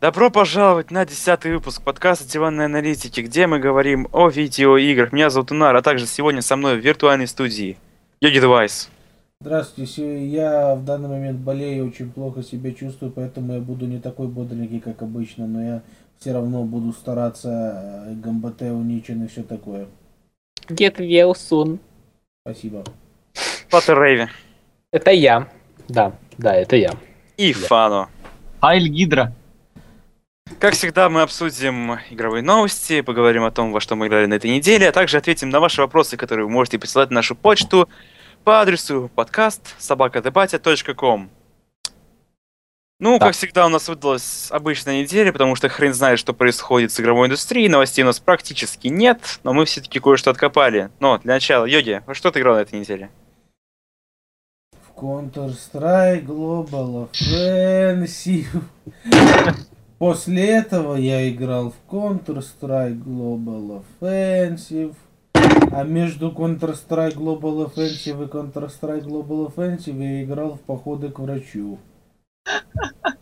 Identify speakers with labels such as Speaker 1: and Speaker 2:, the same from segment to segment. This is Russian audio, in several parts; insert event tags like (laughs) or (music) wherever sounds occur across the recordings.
Speaker 1: Добро пожаловать на десятый выпуск подкаста Диванной аналитики, где мы говорим о видеоиграх. Меня зовут Унар, а также сегодня со мной в виртуальной студии Йоги Девайс.
Speaker 2: Здравствуйте, я в данный момент болею, очень плохо себя чувствую, поэтому я буду не такой бодренький, как обычно, но я все равно буду стараться, э, ganbatte onii-chan и все такое.
Speaker 3: Get well soon.
Speaker 2: Спасибо.
Speaker 1: Флаттер Рейви
Speaker 3: Это я. Да, да, это я.
Speaker 1: и. Фано.
Speaker 4: Айль Гидра.
Speaker 1: Как всегда, мы обсудим игровые новости, поговорим о том, во что мы играли на этой неделе, а также ответим на ваши вопросы, которые вы можете присылать на нашу почту по адресу подкаст собакадебатя.ком. Ну,
Speaker 3: Так.
Speaker 1: как всегда, у нас выдалась обычная неделя, потому что хрен знает, что происходит с игровой индустрией, новостей у нас практически нет, но мы все-таки кое-что откопали. Но для начала, Йоги, во что ты играл на этой неделе?
Speaker 2: В Counter-Strike Global Offensive. (laughs) После этого я играл в Counter-Strike Global Offensive. А между Counter-Strike Global Offensive и Counter-Strike Global Offensive я играл в походы к врачу.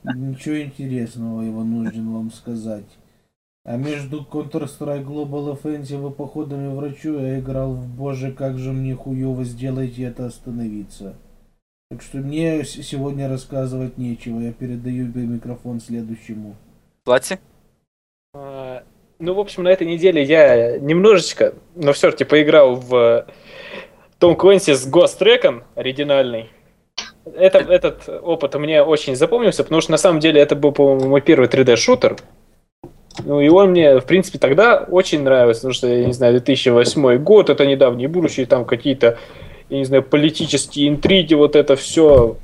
Speaker 2: Ничего интересного я вынужден вам сказать. А между Counter-Strike Global Offensive и походами врачу я играл в Боже, как же мне хуево сделайте это остановиться. Так что мне сегодня рассказывать нечего. Я передаю микрофон следующему.
Speaker 1: Платье?
Speaker 3: А, Ну, в общем, на этой неделе я немножечко, но все таки поиграл в Том Кленси с Recon оригинальный. Это, этот опыт мне очень запомнился, потому что на самом деле это был, по-моему, мой первый 3D-шутер. Ну, и он мне, в принципе, тогда очень нравился, потому что, я не знаю, 2008 год, это недавнее будущее, там какие-то, я не знаю, политические интриги, вот это все.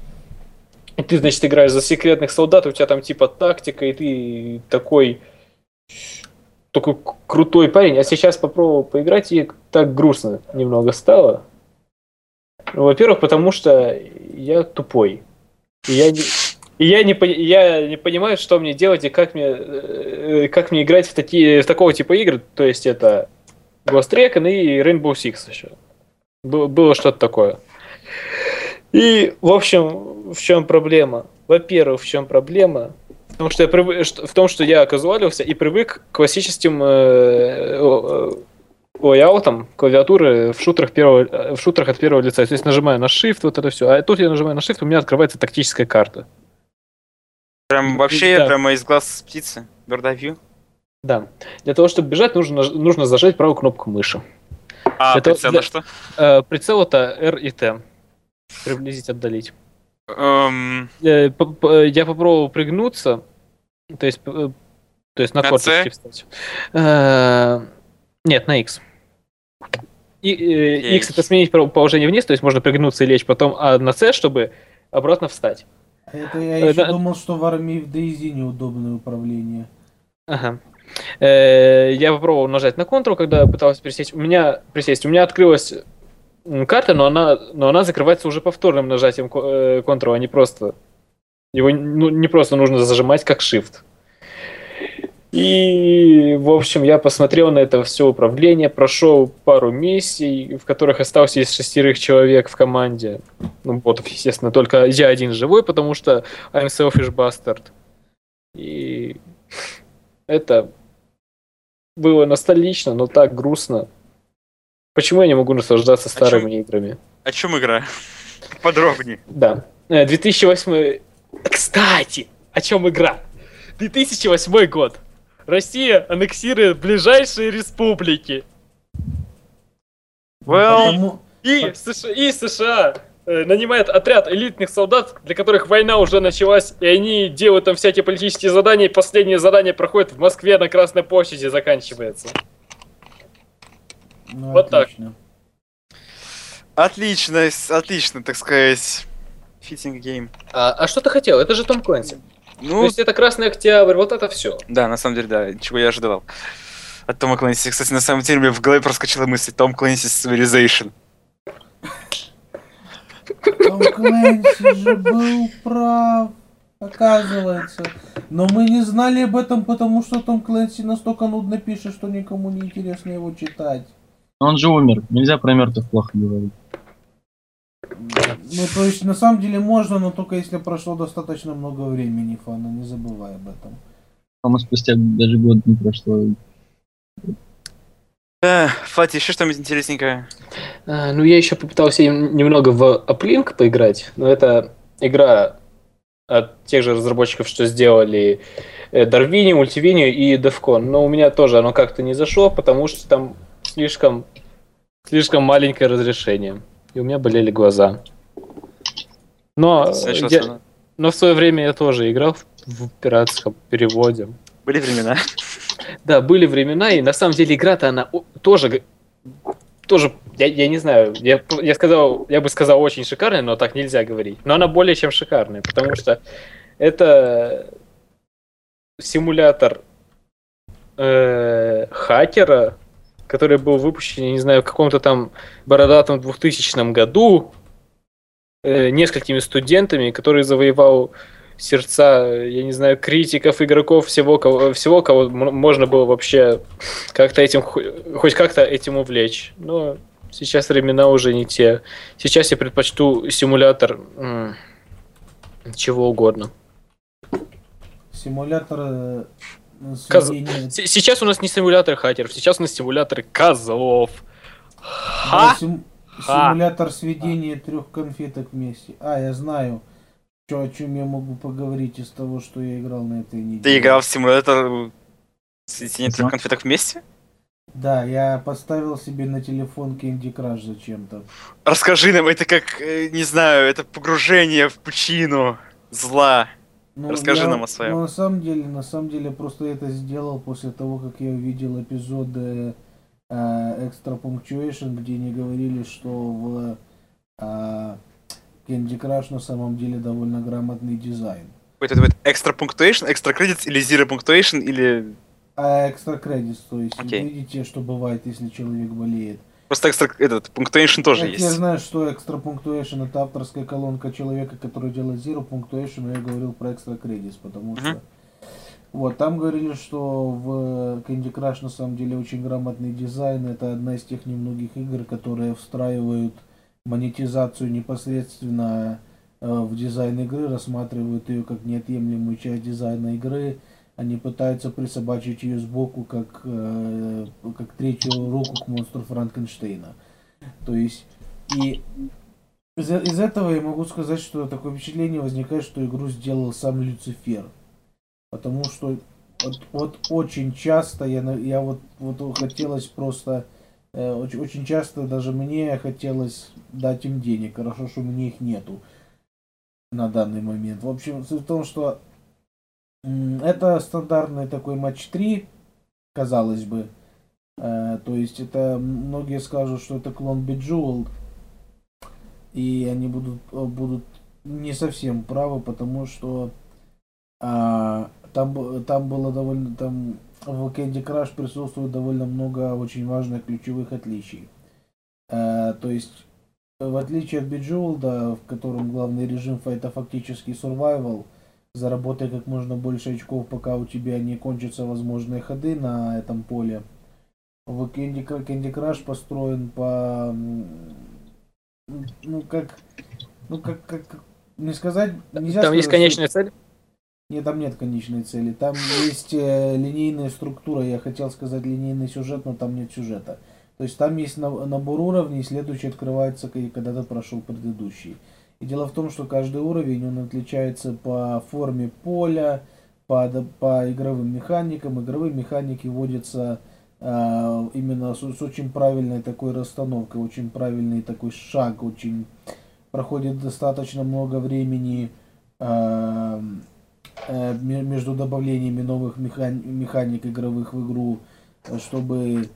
Speaker 3: И ты, значит, играешь за секретных солдат, у тебя там типа тактика, и ты такой такой крутой парень. А сейчас попробовал поиграть, и так грустно немного стало. Во-первых, потому что я тупой. И я не, и я не, я не понимаю, что мне делать и как мне, э, как мне играть в, такие, в такого типа игр. То есть это Ghost Recon и Rainbow Six еще. Было что-то такое. И, в общем, в чем проблема? Во-первых, в чем проблема? Потому что я привык, в том, что я казуалился и привык к классическим э, э, лайаутам клавиатуры в шутерах, первого, в шутерах от первого лица. То есть нажимаю на Shift, вот это все. А тут я нажимаю на Shift, у меня открывается тактическая карта.
Speaker 1: Прям вообще,
Speaker 3: Да.
Speaker 1: прямо из глаз птицы. Bird view.
Speaker 3: Да. Для того, чтобы бежать, нужно, нужно зажать правую кнопку мыши.
Speaker 1: А, прицел
Speaker 3: да.
Speaker 1: что?
Speaker 3: Э, прицел это R и T. Приблизить, отдалить. П- я попробовал пригнуться, то есть, э, то есть на,
Speaker 1: На
Speaker 3: корточки
Speaker 1: C?
Speaker 3: встать. Э, нет, на X. И, э. X это сменить пол- положение вниз, то есть можно пригнуться и лечь потом, а на C, чтобы обратно встать.
Speaker 2: Это я еще
Speaker 3: да.
Speaker 2: думал, что в армии в DayZ неудобное управление.
Speaker 3: Ага. Э, я попробовал нажать на Ctrl, когда пытался присесть. У меня присесть. У меня открылась м, карта, но она, но она закрывается уже повторным нажатием ко- э, Ctrl, а не просто. Его ну, не просто нужно зажимать как Shift. И, в общем, я посмотрел на это все управление, прошел пару миссий, в которых остался из шестерых человек в команде. Ну, ботов, естественно, только я один живой, потому что I'm selfish bastard. И это было ностальгично, но так грустно. Почему я не могу наслаждаться старыми играми?
Speaker 1: о чем игра? (laughs) Подробнее.
Speaker 3: Да. Э, 2008... Кстати, о чем игра? 2008 год. Россия аннексирует ближайшие республики.
Speaker 1: Well,
Speaker 3: И США, и США э, нанимает отряд элитных солдат, для которых война уже началась, и они делают там всякие политические задания, и последнее задание проходит в Москве на Красной площади заканчивается.
Speaker 2: Ну,
Speaker 3: Вот так.
Speaker 2: отлично.
Speaker 1: отлично, отлично, так сказать. Fitting game.
Speaker 3: А, а что ты хотел? Это же Том Клэнси. То
Speaker 1: Ну,
Speaker 3: есть это Красный Октябрь, вот это все.
Speaker 1: да, на самом деле, да, чего я ожидал. От Тома Клэнси. Кстати, на самом деле, мне в голове проскочила мысль Том Клэнси Civilization.
Speaker 2: Том Клэнси же был прав, оказывается. Но мы не знали об этом, потому что Том Клэнси настолько нудно пишет, что никому не интересно его читать.
Speaker 4: Он же умер. Нельзя про мертвых плохо говорить.
Speaker 2: Ну, то есть, на самом деле можно, но только если прошло достаточно много времени, Фана, не забывай об этом.
Speaker 4: По-моему, спустя даже год не прошло.
Speaker 1: Да, Фати, еще что-нибудь интересненькое?
Speaker 3: А, ну, я еще попытался немного в Uplink поиграть, но это игра от тех же разработчиков, что сделали э, Дарвини, Мультивинию и Defcon. Но у меня тоже оно как-то не зашло, потому что там слишком, слишком маленькое разрешение. И у меня болели глаза. Но, я- но в свое время я тоже играл в, в пиратском переводе.
Speaker 1: Были времена.
Speaker 3: Да, были времена, и на самом деле игра-то она тоже, тоже, я, я не знаю, я, я сказал, я бы сказал очень шикарная, но так нельзя говорить. Но она более чем шикарная, потому что это симулятор э, хакера, который был выпущен, я не знаю, в каком-то там бородатом 2000 году э, несколькими студентами, который завоевал сердца, я не знаю, критиков, игроков, всего, кого, всего, кого можно было вообще как-то этим, хо- хоть как-то этим увлечь. Но сейчас времена уже не те. Сейчас я предпочту симулятор чего угодно.
Speaker 2: Симулятор э,
Speaker 3: Коз-
Speaker 2: сведения-
Speaker 3: С- Сейчас у нас не симулятор хакеров, сейчас у нас симуляторы козлов.
Speaker 2: Да,
Speaker 3: Ха!
Speaker 2: сим-
Speaker 3: Ха!
Speaker 2: Симулятор сведения трех конфеток вместе. А, я знаю, чё, о чем я могу поговорить из того, что я играл на этой неделе.
Speaker 1: Ты играл в симулятор сидения трех
Speaker 4: Да.
Speaker 1: конфеток вместе?
Speaker 2: Да, я поставил себе на телефон Candy Crush зачем-то.
Speaker 1: Расскажи нам, это как, э, не знаю, это погружение в пучину зла.
Speaker 2: Ну,
Speaker 1: Расскажи
Speaker 2: я-
Speaker 1: нам о своем.
Speaker 2: Ну, на самом деле, на самом деле, просто это сделал после того, как я увидел эпизоды э, Extra Punctuation, где они говорили, что в э, Candy Crush на самом деле довольно грамотный дизайн.
Speaker 1: Это будет экстра punctuation, экстра credits или zero punctuation, или
Speaker 2: А extra credits, то есть,
Speaker 1: Окей.
Speaker 2: видите, что бывает, если человек болеет.
Speaker 1: Просто экстра, этот, punctuation тоже
Speaker 2: Я
Speaker 1: есть.
Speaker 2: Я знаю, что Extra Punctuation это авторская колонка человека, который делает Zero Punctuation, но я говорил про Extra Credits, потому что...
Speaker 1: Мгм.
Speaker 2: Вот, там говорили, что в Candy Crush на самом деле очень грамотный дизайн. Это одна из тех немногих игр, которые встраивают монетизацию непосредственно э, в дизайн игры, рассматривают ее как неотъемлемую часть дизайна игры. Они пытаются присобачить ее сбоку как, э, как третью руку к монстру Франкенштейна. То есть, и из, из этого я могу сказать, что такое впечатление возникает, что игру сделал сам Люцифер. Потому что вот, вот очень часто я, я вот, вот хотелось просто, э, очень, очень часто даже мне хотелось дать им денег. Хорошо, что у меня их нету на данный момент. В общем, суть в том, что это стандартный такой матч 3, казалось бы. Э, то есть это многие скажут, что это клон Bejeweled, и они будут, э, будут не совсем правы, потому что а, там, там было довольно, там в Candy Crush присутствует довольно много очень важных ключевых отличий. Э, то есть, в отличие от Bejeweled, в котором главный режим это фактически survival, заработай как можно больше очков, пока у тебя не кончатся возможные ходы на этом поле. В Candy, Candy Crush построен по... Ну, как... Ну, как... как не сказать... Нельзя
Speaker 3: Там есть
Speaker 2: сказать,
Speaker 3: конечная цель.
Speaker 2: нет, там нет конечной цели. Там есть э, линейная структура. Я хотел сказать линейный сюжет, но там нет сюжета. То есть там есть на- набор уровней, следующий открывается, когда ты прошел предыдущий. И дело в том, что каждый уровень, он отличается по форме поля, по, по игровым механикам. Игровые механики вводятся э, именно с, с очень правильной такой расстановкой, очень правильный такой шаг, очень проходит достаточно много времени э, э, ме- между добавлениями новых механи- механик игровых в игру, э, чтобы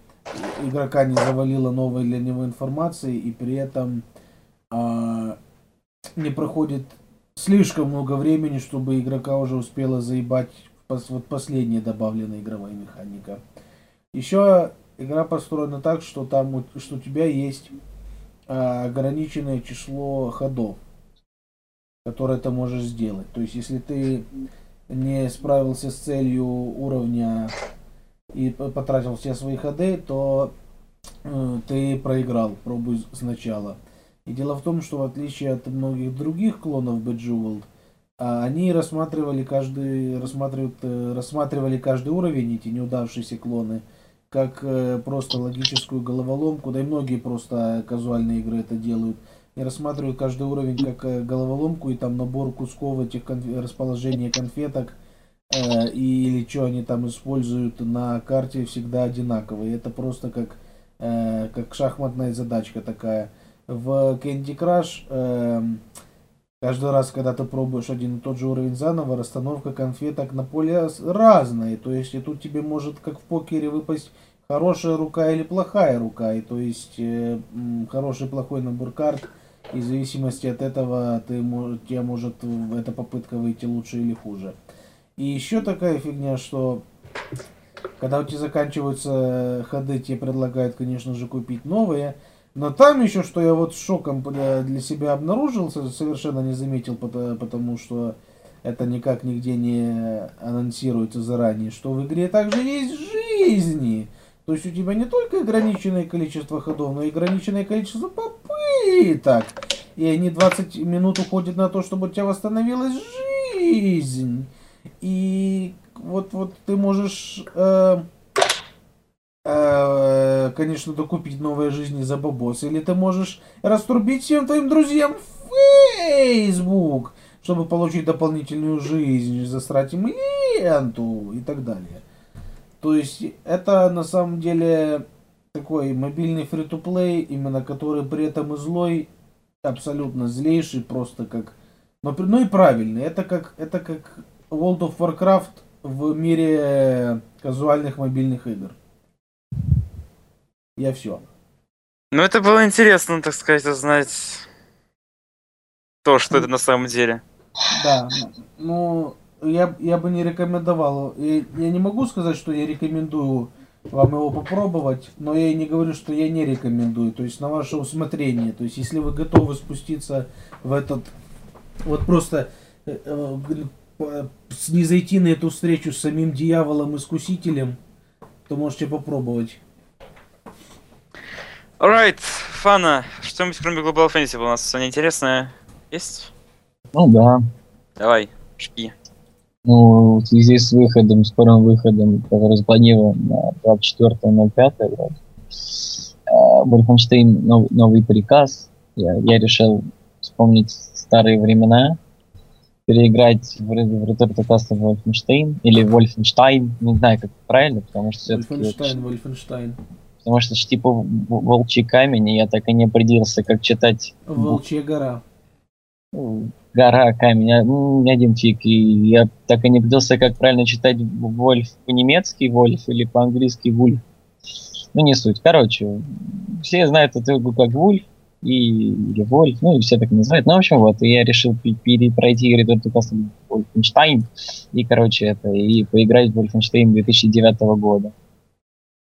Speaker 2: игрока не завалило новой для него информации, и при этом а, не проходит слишком много времени, чтобы игрока уже успела заебать вот последняя добавленная игровая механика. Еще игра построена так, что там что у тебя есть а, ограниченное число ходов, которые ты можешь сделать. То есть, если ты не справился с целью уровня и потратил все свои ходы, то э, ты проиграл, пробуй сначала. И дело в том, что в отличие от многих других клонов Bejeweled, а они рассматривали каждый, рассматривают, э, рассматривали каждый уровень, эти неудавшиеся клоны, как э, просто логическую головоломку, да и многие просто казуальные игры это делают. И рассматривают каждый уровень как э, головоломку, и там набор кусков этих конф- расположения конфеток, э, или что они там используют на карте всегда одинаковые. Это просто как, э, как шахматная задачка такая. В Candy Crush эм, Каждый раз, когда ты пробуешь один и тот же уровень заново, расстановка конфеток на поле разная. То есть и тут тебе может, как в покере, выпасть хорошая рука или плохая рука. И то есть э, хороший плохой набор карт. И в зависимости от этого ты, тебе может эта попытка выйти лучше или хуже. И еще такая фигня, что когда у тебя заканчиваются ходы, тебе предлагают, конечно же, купить новые. Но там еще, что я вот шоком для, себя обнаружил, со- совершенно не заметил, пото- потому что это никак нигде не анонсируется заранее, что в игре также есть жизни. То есть у тебя не только ограниченное количество ходов, но и ограниченное количество попыток. И они 20 минут уходят на то, чтобы у тебя восстановилась жизнь. И вот, вот ты можешь, э, конечно, докупить новые жизни за бабос. Или ты можешь раструбить всем твоим друзьям Facebook, чтобы получить дополнительную жизнь, засрать им ленту и так далее. То есть это на самом деле такой мобильный фри-то-плей, именно который при этом и злой, абсолютно злейший, просто как... Но, ну и правильный. Это как, это как World of Warcraft в мире казуальных мобильных игр. Я все.
Speaker 1: Ну, это было интересно, так сказать, узнать то, что это на самом деле.
Speaker 2: Да, ну, я, я бы не рекомендовал. Я, я не могу сказать, что я рекомендую вам его попробовать, но я и не говорю, что я не рекомендую. То есть на ваше усмотрение. То есть если вы готовы спуститься в этот... Вот просто э, э, не зайти на эту встречу с самим дьяволом-искусителем, то можете попробовать.
Speaker 1: Alright, Фана, что-нибудь кроме Global Offensive у нас сегодня интересное есть?
Speaker 4: Ну да.
Speaker 1: Давай, шпи.
Speaker 4: Ну, в связи с выходом, скорым выходом, который запланирован на 24.05, вроде, э, Wolfenstein нов- новый приказ. Я, я решил вспомнить старые времена, переиграть в, в Return to Castle Wolfenstein или Wolfenstein, не знаю, как правильно, потому что все-таки
Speaker 2: Вольфенштайн, Вольфенштайн.
Speaker 4: Потому что типа волчий камень, и я так и не определился, как читать
Speaker 2: Волчья гора.
Speaker 4: ну, гора, камень, а, ну, не один фиг. И я так и не определился, как правильно читать Вольф по-немецки, Вольф или по-английски Вульф. Ну, не суть. Короче, все знают эту игру как Вульф и, или Вольф, ну, и все так называют. Ну, в общем, вот, и я решил пе- перепройти Castle Wolfenstein и, короче, это, и поиграть в Wolfenstein 2009 года.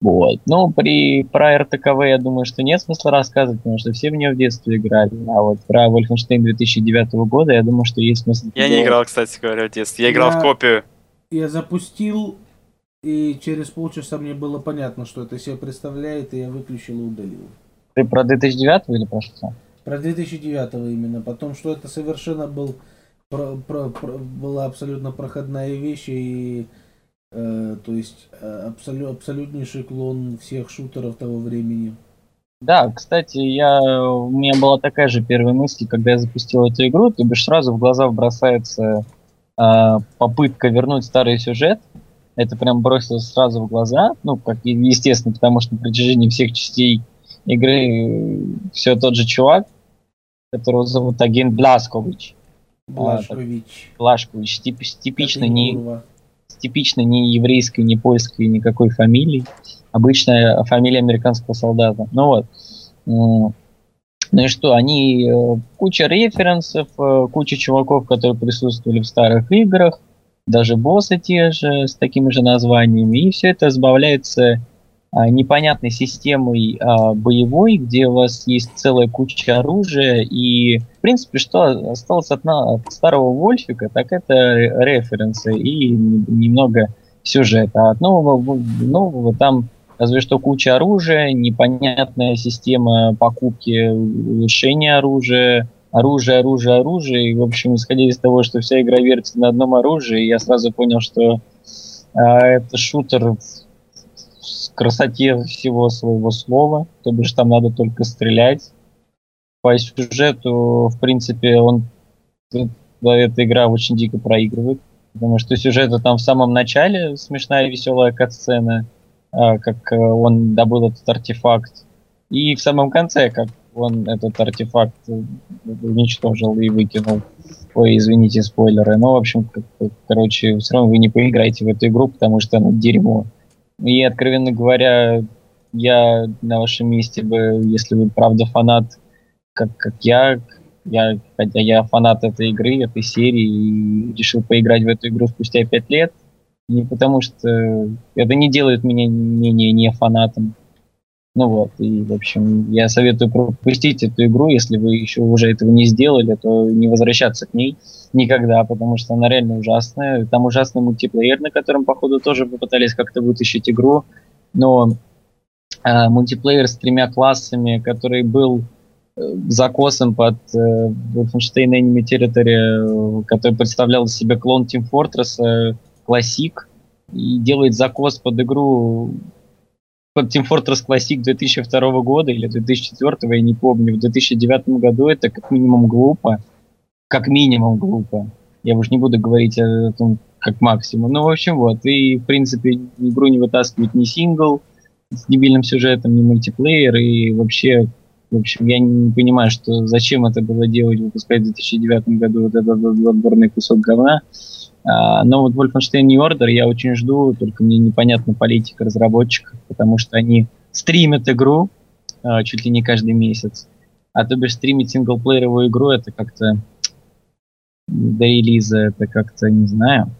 Speaker 4: Вот. Ну, при, про РТКВ я думаю, что нет смысла рассказывать, потому что все в нее в детстве играли. А вот про Wolfenstein 2009 года я думаю, что есть смысл.
Speaker 1: Я не играл, кстати говоря, в детстве. Я играл
Speaker 2: Я-
Speaker 1: в копию.
Speaker 2: Я запустил, и через полчаса мне было понятно, что это себе представляет, и я выключил и удалил.
Speaker 4: Ты про 2009 или про что?
Speaker 2: Про 2009 именно, потом, что это совершенно был, про- про- про- была абсолютно проходная вещь, и э, то есть э, абсолю- абсолютнейший клон всех шутеров того времени.
Speaker 4: Да, кстати, я, у меня была такая же первая мысль, когда я запустил эту игру, то бишь сразу в глаза бросается а, попытка вернуть старый сюжет. Это прям бросилось сразу в глаза, ну, как естественно, потому что на протяжении всех частей игры все тот же чувак, которого зовут агент Бласкович.
Speaker 2: Блашкович.
Speaker 4: Блашкович, тип, типично
Speaker 2: Это
Speaker 4: не, Типичной ни еврейской, ни польской никакой фамилии. Обычная фамилия американского солдата. Ну вот. Ну и что, они э, куча референсов, э, куча чуваков, которые присутствовали в старых играх, даже боссы те же с такими же названиями, и все это сбавляется непонятной системой а, боевой, где у вас есть целая куча оружия, и в принципе, что осталось от, от старого Вольфика, так это ре- референсы и немного сюжета. А от нового, нового там разве что куча оружия, непонятная система покупки, улучшения оружия, оружие, оружие, оружие. И, в общем, исходя из того, что вся игра вертится на одном оружии, я сразу понял, что а, это шутер красоте всего своего слова, то бишь там надо только стрелять. По сюжету, в принципе, он эта игра очень дико проигрывает, потому что сюжета там в самом начале смешная веселая катсцена, а, как э, он добыл этот артефакт, и в самом конце, как он этот артефакт уничтожил и выкинул. Ой, извините, спойлеры. Но, в общем, короче, все равно вы не поиграете в эту игру, потому что она дерьмо. И, откровенно говоря, я на вашем месте бы, если вы правда фанат, как, как я, я, хотя я фанат этой игры, этой серии, и решил поиграть в эту игру спустя пять лет, не потому что это не делает меня менее не фанатом. Ну вот, и, в общем, я советую пропустить эту игру, если вы еще уже этого не сделали, то не возвращаться к ней никогда, потому что она реально ужасная. Там ужасный мультиплеер, на котором, походу, тоже попытались как-то вытащить игру, но э, мультиплеер с тремя классами, который был э, закосом под э, Wolfenstein Enemy Territory, э, который представлял из себя клон Team Fortress э, Classic, и делает закос под игру под Team Fortress Classic 2002 года или 2004, я не помню, в 2009 году это как минимум глупо. Как минимум глупо. Я уж не буду говорить о том, как максимум. Ну, в общем, вот. И, в принципе, игру не вытаскивает ни сингл с дебильным сюжетом, ни мультиплеер. И вообще, в общем, я не понимаю, что зачем это было делать, выпускать в 2009 году вот этот отборный кусок говна. А, но вот Wolfenstein New Order я очень жду, только мне непонятна политика разработчиков, потому что они стримят игру а, чуть ли не каждый месяц. А то бишь стримить синглплееровую игру это как-то до релиза, это как-то, не знаю.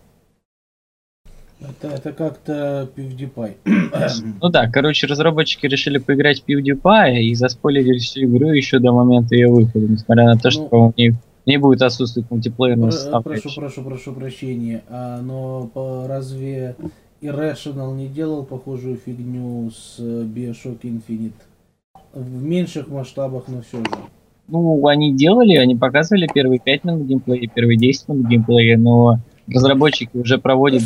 Speaker 2: Это, это как-то PewDiePie. (clears throat)
Speaker 4: ну да, короче, разработчики решили поиграть в PewDiePie и заспойлерили всю игру еще до момента ее выхода, несмотря на то, что, ну, по-моему, не будет отсутствовать мультиплеерная
Speaker 2: Прошу, прошу, прошу прощения. А, но по, разве Irrational не делал похожую фигню с Bioshock Infinite? В меньших масштабах, но все же.
Speaker 4: Ну, они делали, они показывали первые 5 минут геймплея, первые 10 минут геймплея, но разработчики уже проводят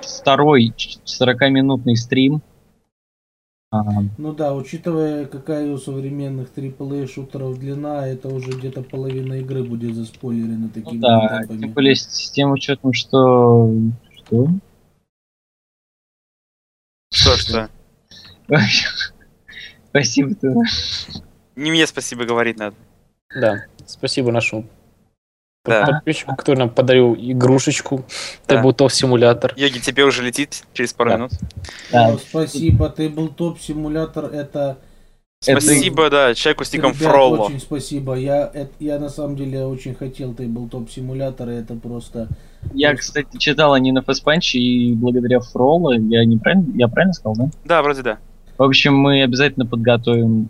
Speaker 4: второй 40-минутный стрим
Speaker 2: Ага. Ну да, учитывая, какая у современных AAA шутеров длина, это уже где-то половина игры будет заспойлерена такими ну,
Speaker 4: да, этапами. Тем более с тем учетом, что... Что?
Speaker 1: Что, что? (laughs)
Speaker 4: Спасибо, ты.
Speaker 1: Не мне спасибо говорить надо.
Speaker 3: Да, спасибо нашему да. подписчику, который нам подарил игрушечку. Да. Тейблтоп симулятор.
Speaker 1: Йоги, тебе уже летит через пару да. минут.
Speaker 2: Да. Ну, спасибо, Тейблтоп симулятор это...
Speaker 1: Спасибо, это... да, человеку с ником Фролло.
Speaker 2: Очень спасибо. Я, это, я на самом деле очень хотел Тейблтоп симулятор, это просто...
Speaker 4: Я, кстати, читал они на Фэспанче, и благодаря Фролло, я не правильно, я правильно сказал, да?
Speaker 1: Да, вроде да.
Speaker 4: В общем, мы обязательно подготовим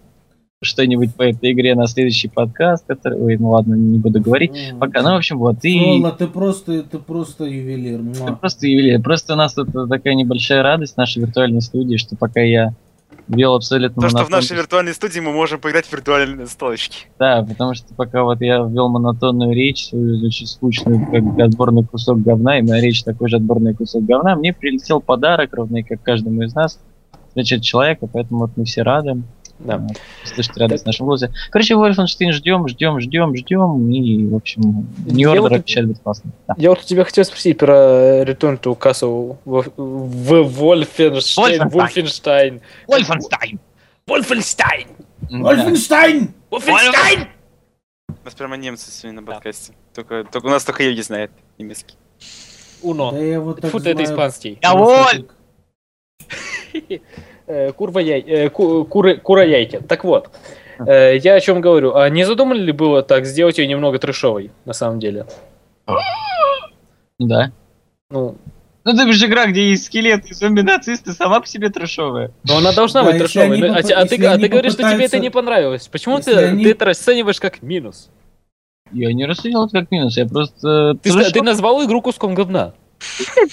Speaker 4: что-нибудь по этой игре на следующий подкаст, который, ой, ну ладно, не буду говорить, mm. пока, ну, в общем, вот,
Speaker 2: и... Соло, ты просто, ты просто ювелир.
Speaker 4: Ты просто ювелир, просто у нас тут такая небольшая радость в нашей виртуальной студии, что пока я вел абсолютно
Speaker 1: То, что в нашей виртуальной студии мы можем поиграть в виртуальные столочки.
Speaker 4: Да, потому что пока вот я вел монотонную речь, свою очень скучную, как отборный кусок говна, и моя речь такой же отборный кусок говна, мне прилетел подарок, ровный как каждому из нас, значит, человека, поэтому вот мы все рады. Да. Слышите радость в нашем голосе. Короче, Wolfenstein ждем, ждем, ждем, ждем. И, в общем, New Order вот, обещает быть классно.
Speaker 3: Да. Я вот у тебя хотел спросить про Return to Castle в, в Wolfenstein. Wolfenstein.
Speaker 4: Wolfenstein.
Speaker 3: Wolfenstein.
Speaker 2: Wolfenstein.
Speaker 3: Wolfenstein.
Speaker 1: У нас прямо немцы сегодня на подкасте. Только, только у нас только Йоги знает немецкий.
Speaker 3: Уно. Да я вот так Фу, это испанский. Э, (laughs) курва яй... Э, куры... Кура яйки. Так вот, э, я о чем говорю. А не задумали ли было так сделать ее немного трешовой, на самом деле?
Speaker 4: Да.
Speaker 3: Ну,
Speaker 4: ну ты же игра, где есть скелеты и зомби-нацисты, сама по себе трешовая.
Speaker 3: Но она должна да, быть трешовой. Ну, а, поп... а, ты, а ты говоришь, что тебе это не понравилось. Почему ты, они... ты это расцениваешь как минус?
Speaker 4: Я не расценивал это как минус, я просто...
Speaker 3: Ты, ты назвал игру куском говна.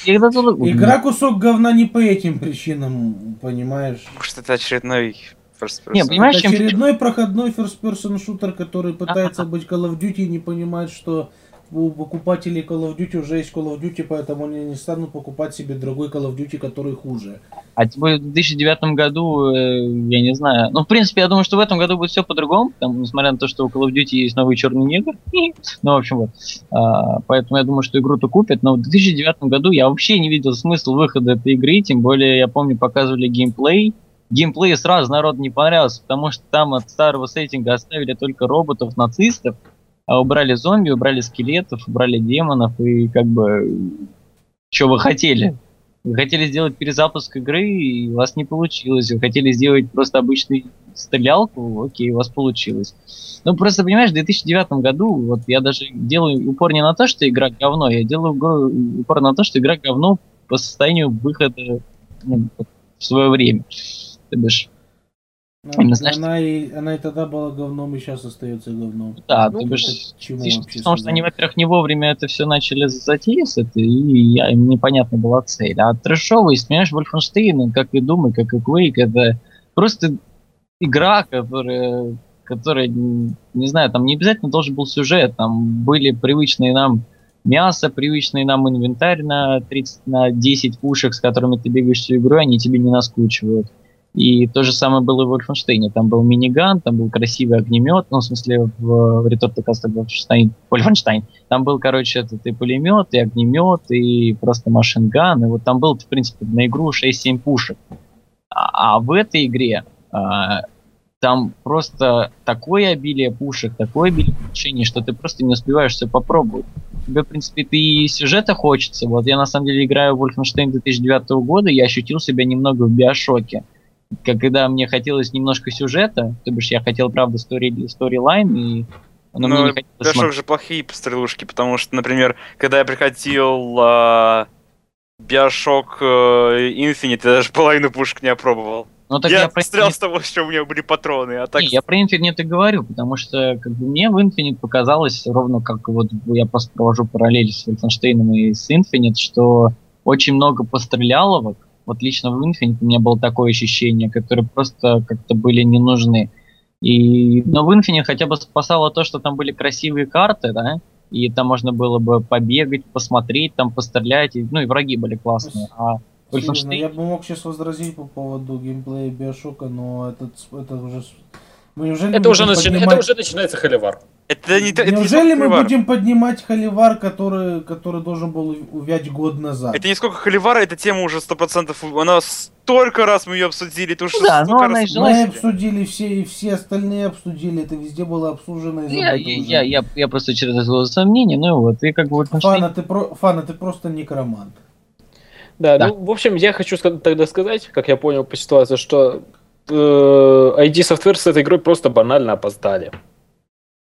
Speaker 2: Игра кусок говна не по этим причинам, понимаешь?
Speaker 1: Может это очередной first person.
Speaker 4: Не, понимаешь,
Speaker 2: Это
Speaker 4: чем
Speaker 2: очередной проходной first-person шутер, который пытается быть Call of Duty и не понимает, что у покупателей Call of Duty уже есть Call of Duty, поэтому они не станут покупать себе другой Call of Duty, который хуже.
Speaker 4: А тем более в 2009 году, э, я не знаю. Ну, в принципе, я думаю, что в этом году будет все по-другому, несмотря на то, что у Call of Duty есть новый черный негр. (laughs) ну, в общем, вот. А, поэтому я думаю, что игру-то купят. Но в 2009 году я вообще не видел смысла выхода этой игры, тем более, я помню, показывали геймплей. Геймплей сразу народу не понравился, потому что там от старого сеттинга оставили только роботов, нацистов, а убрали зомби, убрали скелетов, убрали демонов, и как бы, что вы хотели? Вы хотели сделать перезапуск игры, и у вас не получилось. Вы хотели сделать просто обычную стрелялку, окей, у вас получилось. Ну, просто, понимаешь, в 2009 году, вот я даже делаю упор не на то, что игра говно, я делаю упор на то, что игра говно по состоянию выхода ну, в свое время. То бишь,
Speaker 2: Ну,
Speaker 4: Именно, знаешь,
Speaker 2: она, и, она и тогда была говном, и сейчас остается говном.
Speaker 4: да,
Speaker 2: Ну, это к чему вообще
Speaker 4: в том, что они, во-первых, не вовремя это все начали затеять, и я, им непонятна была цель. А трэшовость, понимаешь, Wolfenstein, как и и как и Quake, это просто игра, которая, которая, не знаю, там не обязательно должен был сюжет, там были привычные нам мясо, привычный нам инвентарь на 30, на 10 пушек, с которыми ты бегаешь всю игру, они тебе не наскучивают. И то же самое было и в Wolfenstein. Там был миниган, там был красивый огнемет, ну, в смысле, в Return to Castle Wolfenstein. Там был, короче, этот и пулемет, и огнемет, и просто машинган. И вот там был, в принципе, на игру 6-7 пушек. А, а в этой игре а, там просто такое обилие пушек, такое обилие решений, что ты просто не успеваешь все попробовать. Тебе, в принципе, ты и сюжета хочется. Вот я, на самом деле, играю в Wolfenstein 2009 года, я ощутил себя немного в биошоке. Когда мне хотелось немножко сюжета, то бишь я хотел, правда, стори, сторилайн, и но мне
Speaker 1: Ну,
Speaker 4: не хотелось
Speaker 1: Биошок
Speaker 4: смотреть.
Speaker 1: же плохие стрелушки, потому что, например, когда я приходил а, Биошок э, Infinite, я даже половину пушек не опробовал.
Speaker 4: Ну, так
Speaker 1: я
Speaker 4: я, про
Speaker 1: стрелял с того, что у меня были патроны, а так...
Speaker 4: Не, я про Infinite и говорю, потому что как бы, мне в Infinite показалось, ровно как вот я просто провожу параллели с Wolfenstein и с Infinite, что очень много постреляловок, вот лично в Infinite у меня было такое ощущение, которые просто как-то были не нужны. И, но в Infinite хотя бы спасало то, что там были красивые карты, да, и там можно было бы побегать, посмотреть, там пострелять, и, ну и враги были классные. А
Speaker 2: Серьезно,
Speaker 4: Wolfenstein-
Speaker 2: я бы мог сейчас возразить по поводу геймплея Биошока, но этот, это уже... Мы неужели
Speaker 3: Это уже, начи-
Speaker 2: поднимать-
Speaker 3: это уже начинается холивар.
Speaker 1: Это не, это не
Speaker 2: Неужели
Speaker 1: сколько
Speaker 2: мы
Speaker 1: холивар.
Speaker 2: будем поднимать холивар, который, который должен был увять год назад?
Speaker 1: Это не сколько холивара, эта тема уже сто процентов... Она столько раз мы ее обсудили, это уже
Speaker 4: Ну да, но она
Speaker 1: раз
Speaker 4: и
Speaker 2: Мы обсудили все, и все остальные обсудили, это везде было обсужено и
Speaker 4: я, я, я, я, я просто через это сомнение, ну и вот, и как бы
Speaker 2: Фана, ты, про... Фана, ты просто некромант.
Speaker 3: Да,
Speaker 4: Да.
Speaker 3: ну, в общем, я хочу тогда сказать, как я понял по ситуации, что ID Software с этой игрой просто банально опоздали.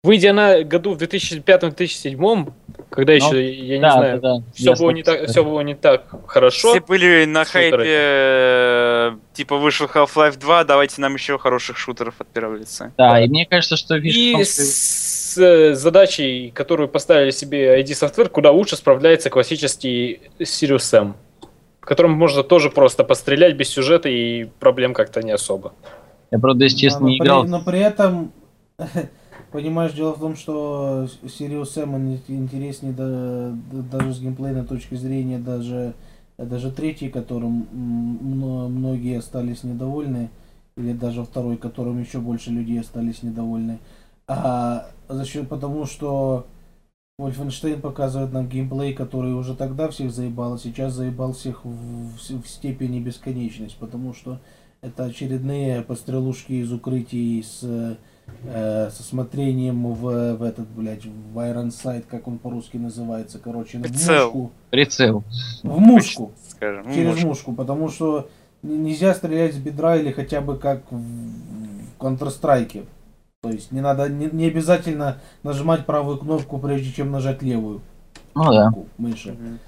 Speaker 3: Выйдя на году в 2005-2007, когда
Speaker 4: Ну,
Speaker 3: еще, я не
Speaker 4: да,
Speaker 3: знаю,
Speaker 4: да, да.
Speaker 3: все,
Speaker 4: Я
Speaker 3: было не так, все было не так хорошо.
Speaker 1: Все были на
Speaker 3: Шутеры.
Speaker 1: хайпе, э, типа вышел Half-Life 2, давайте нам еще хороших шутеров от первого лица.
Speaker 4: Да, и мне кажется, что
Speaker 3: И
Speaker 4: том, что-
Speaker 3: с э, задачей, которую поставили себе ID Software, куда лучше справляется классический Sirius M, в котором можно тоже просто пострелять без сюжета и проблем как-то не особо.
Speaker 4: я, правда, если честно,
Speaker 2: но,
Speaker 4: не
Speaker 2: при,
Speaker 4: играл.
Speaker 2: но при этом, (laughs) понимаешь, дело в том, что Sirius Sam он интереснее да- да- даже с геймплейной точки зрения, даже, даже третий, которым многие остались недовольны, или даже второй, которым еще больше людей остались недовольны. А за счет потому, что Wolfenstein показывает нам геймплей, который уже тогда всех заебал, а сейчас заебал всех в, в- в степени бесконечность, потому что это очередные пострелушки из укрытий с, э, со смотрением в, в этот, блядь, в Iron Sight, как он по-русски называется, короче, в
Speaker 1: Прицел.
Speaker 2: мушку.
Speaker 4: Прицел.
Speaker 2: В мушку
Speaker 1: Скажем.
Speaker 2: Через
Speaker 1: может.
Speaker 2: мушку, потому что нельзя стрелять с бедра или хотя бы как в, в Counter-Strike. То есть не надо, не, не обязательно нажимать правую кнопку, прежде чем нажать левую
Speaker 4: Ну да.
Speaker 2: кнопку мыши.
Speaker 1: Мгм.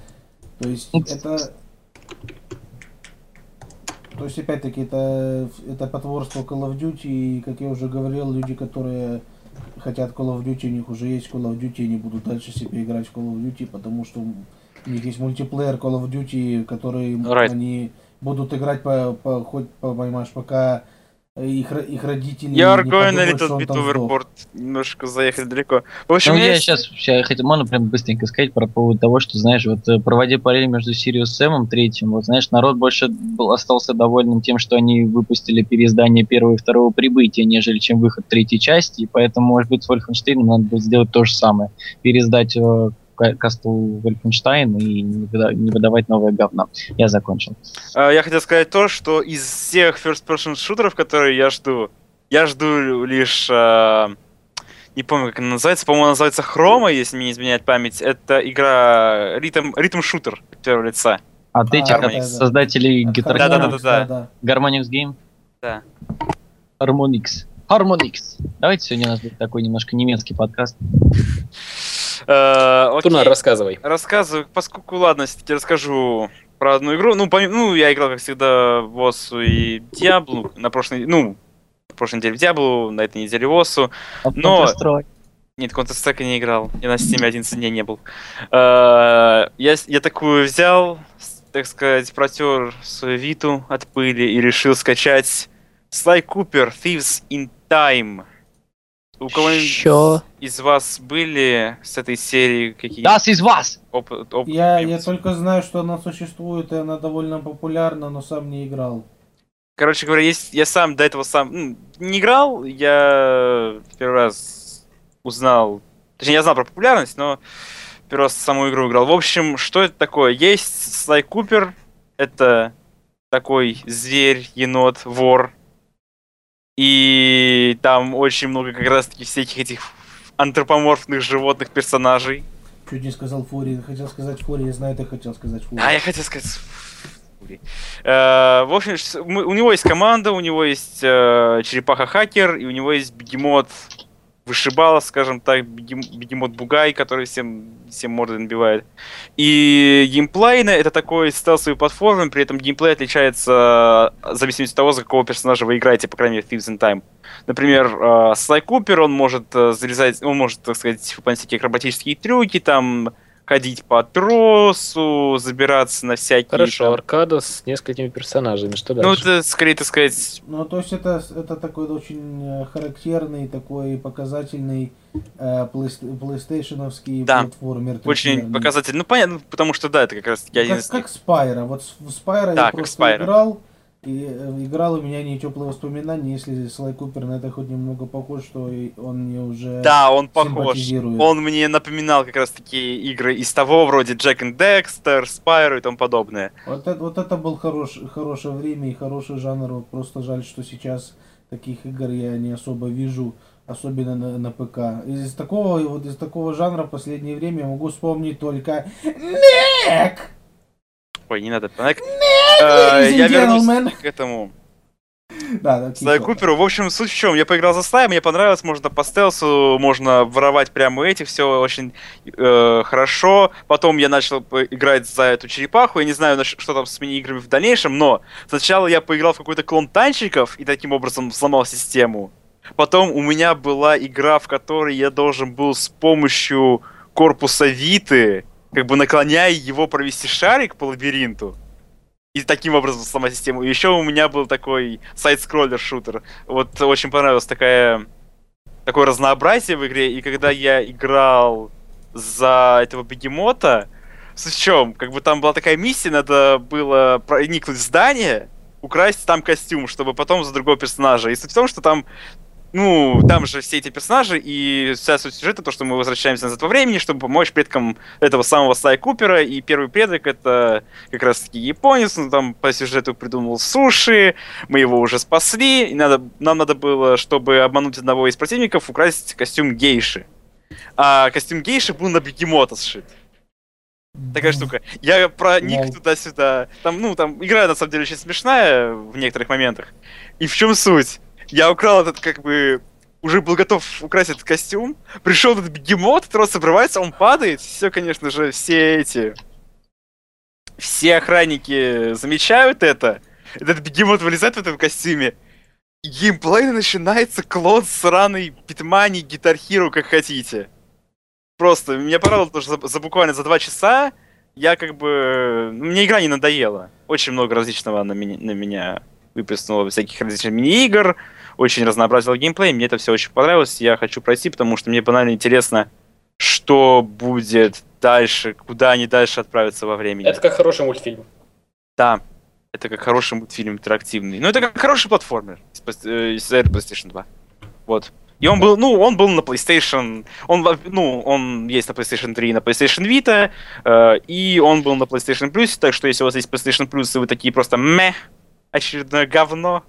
Speaker 2: То есть это... То есть, опять-таки, это, это потворство Call of Duty, и, как я уже говорил, люди, которые хотят Call of Duty, у них уже есть Call of Duty, они будут дальше себе играть в Call of Duty, потому что у них есть мультиплеер Call of Duty, который
Speaker 1: Right.
Speaker 2: они будут играть по, по- хоть, по- понимаешь, пока их, их родители
Speaker 1: Я
Speaker 2: он
Speaker 1: bit
Speaker 2: там сдох.
Speaker 1: overboard. Немножко заехали далеко. В общем,
Speaker 4: Ну, я
Speaker 1: есть-
Speaker 4: сейчас, я хотел, можно прям быстренько сказать про поводу того, что, знаешь, вот э, проводя параллель между Сириус Сэмом третьим, вот, знаешь, народ больше был, остался довольным тем, что они выпустили переиздание первого и второго прибытия, нежели чем выход третьей части, и поэтому, может быть, с Вольфенштейном надо будет сделать то же самое. Переиздать Ка- Кастл Вольфенштайн и не, выда- не выдавать новое говно. Я закончил.
Speaker 1: А, Я хотел сказать то, что из всех first-person шутеров, которые я жду, я жду лишь... а, Не помню, как она называется. По-моему, она называется Хрома, если мне не изменяет память. Это игра ритм, ритм шутер первого лица.
Speaker 4: От
Speaker 2: А,
Speaker 4: этих,
Speaker 1: да,
Speaker 4: от
Speaker 1: да.
Speaker 4: создателей Guitar
Speaker 1: Да-да-да-да.
Speaker 2: Harmonix, да.
Speaker 4: Harmonix Game,
Speaker 1: Да.
Speaker 4: Harmonix. Harmonix. Давайте сегодня у нас будет такой немножко немецкий подкаст.
Speaker 1: Э.
Speaker 3: Тунар, рассказывай.
Speaker 1: Рассказываю, поскольку, ладно, все-таки расскажу про одну игру. Ну, помимо, ну, я играл, как всегда, в Осу и Диаблу на прошлой, ну, на прошлой неделе в Диаблу, на этой неделе в Осу. Но-
Speaker 4: Counter-Strike.
Speaker 1: Нет, Counter-Strike не играл. Я на Steam 11 дней не был. Э, Я, я такую взял, так сказать, протер свою виту от пыли и решил скачать Sly Cooper Thieves in Time. У кого-нибудь
Speaker 3: Чё?
Speaker 1: из вас были с этой серии какие-то
Speaker 4: Das ist was!
Speaker 1: опыт? опыт
Speaker 2: Я, я только знаю, что она существует, и она довольно популярна, но сам не играл.
Speaker 1: Короче говоря, есть, я сам до этого сам ну, не играл, я первый раз узнал, точнее, я знал про популярность, но первый раз саму игру играл. В общем, что это такое? Есть Слай Купер, это такой зверь, енот, вор, и там очень много как раз-таки всяких этих антропоморфных животных персонажей.
Speaker 2: Чуть не сказал Фури, хотел сказать Фури, я знаю, ты хотел сказать Фури.
Speaker 1: А, я хотел сказать... Фури. Э, В общем, у него есть команда, у него есть э, черепаха-хакер, и у него есть бегемот вышибала, скажем так, бегем- бегемот Бугай, который всем, всем морды набивает. И геймплейно это такой стелсовый платформер, при этом геймплей отличается э, в зависимости от того, за какого персонажа вы играете, по крайней мере, в Thieves in Time. Например, э, Sly Cooper, он может э, залезать, он может, так сказать, выполнять всякие акробатические трюки, там, ходить по тросу, забираться на всякие...
Speaker 3: Хорошо,
Speaker 1: там-
Speaker 3: аркада с несколькими персонажами. Что
Speaker 1: Ну,
Speaker 3: дальше?
Speaker 1: это, скорее, так сказать,
Speaker 2: Ну, то есть это, это такой очень э, характерный, такой показательный э, плейстейшеновский
Speaker 1: Да.
Speaker 2: платформер.
Speaker 1: очень
Speaker 2: трехмерный.
Speaker 1: показательный. Ну, понятно, потому что, да, это как раз таки один
Speaker 2: Как,
Speaker 1: из них.
Speaker 2: как Spyro. Вот в Spyro
Speaker 1: Да,
Speaker 2: я просто
Speaker 1: Spyro.
Speaker 2: играл, и э, играл, у меня не теплые воспоминания, если Слай Купер на это хоть немного похож, что он мне уже
Speaker 1: Да, он похож. Он мне напоминал как раз таки игры из того, вроде Джек и Декстер, Спайро и тому подобное.
Speaker 2: Вот это, вот это был хорош, хорошее время и хороший жанр. Вот просто жаль, что сейчас таких игр я не особо вижу, особенно на, на ПК. Из такого вот из такого жанра в последнее время я могу вспомнить только Нек!
Speaker 1: Ой, не надо.
Speaker 2: Ladies
Speaker 1: э, я вернусь к этому.
Speaker 2: Да, да,
Speaker 1: Слай
Speaker 2: тихо.
Speaker 1: Куперу. В общем, суть в чем. Я поиграл за Слай, мне понравилось, можно по стелсу, можно воровать прямо этих, все очень э, хорошо. Потом я начал играть за эту черепаху. Я не знаю, что там с мини-играми в дальнейшем, но сначала я поиграл в какой-то клон танчиков и таким образом сломал систему. Потом у меня была игра, в которой я должен был с помощью корпуса Виты, как бы наклоняя его провести шарик по лабиринту. И таким образом сломать систему. Еще у меня был такой сайт-скроллер шутер. Вот очень понравилось такая, такое разнообразие в игре. И когда я играл за этого бегемота, с чем? Как бы там была такая миссия, надо было проникнуть в здание, украсть там костюм, чтобы потом за другого персонажа. И суть в том, что там ну, там же все эти персонажи, и вся суть сюжета, то, что мы возвращаемся назад во времени, чтобы помочь предкам этого самого Слай Купера, и первый предок это как раз таки японец, он там по сюжету придумал суши, мы его уже спасли, и надо, нам надо было, чтобы обмануть одного из противников, украсть костюм гейши. А костюм гейши был на бегемота сшит. Такая штука. Я проник
Speaker 2: Вау.
Speaker 1: туда-сюда. Там, ну, там игра на самом деле очень смешная в некоторых моментах. И в чем суть? Я украл этот, как бы, уже был готов украсть этот костюм. Пришел этот бегемот, трос обрывается, он падает. Все, конечно же, все эти... Все охранники замечают это. Этот бегемот вылезает в этом костюме. Геймплей начинается клон сраный Питмани, Гитар Hero, как хотите. Просто, меня порадовало, потому что за, за буквально за два часа я как бы... Мне игра не надоела. Очень много различного на меня, на меня выплеснула всяких различных мини-игр, очень разнообразила геймплей, мне это все очень понравилось, я хочу пройти, потому что мне банально интересно, что будет дальше, куда они дальше отправятся во времени.
Speaker 3: Это как хороший мультфильм.
Speaker 1: Да, это как хороший мультфильм интерактивный. Ну, это как хороший платформер из э, из PlayStation 2. Вот. И он был, ну, он был на PlayStation, он, ну, он есть на PlayStation 3 и на PlayStation Vita, э, и он был на PlayStation Plus, так что если у вас есть PlayStation Plus, и вы такие просто мeh, очередное говно,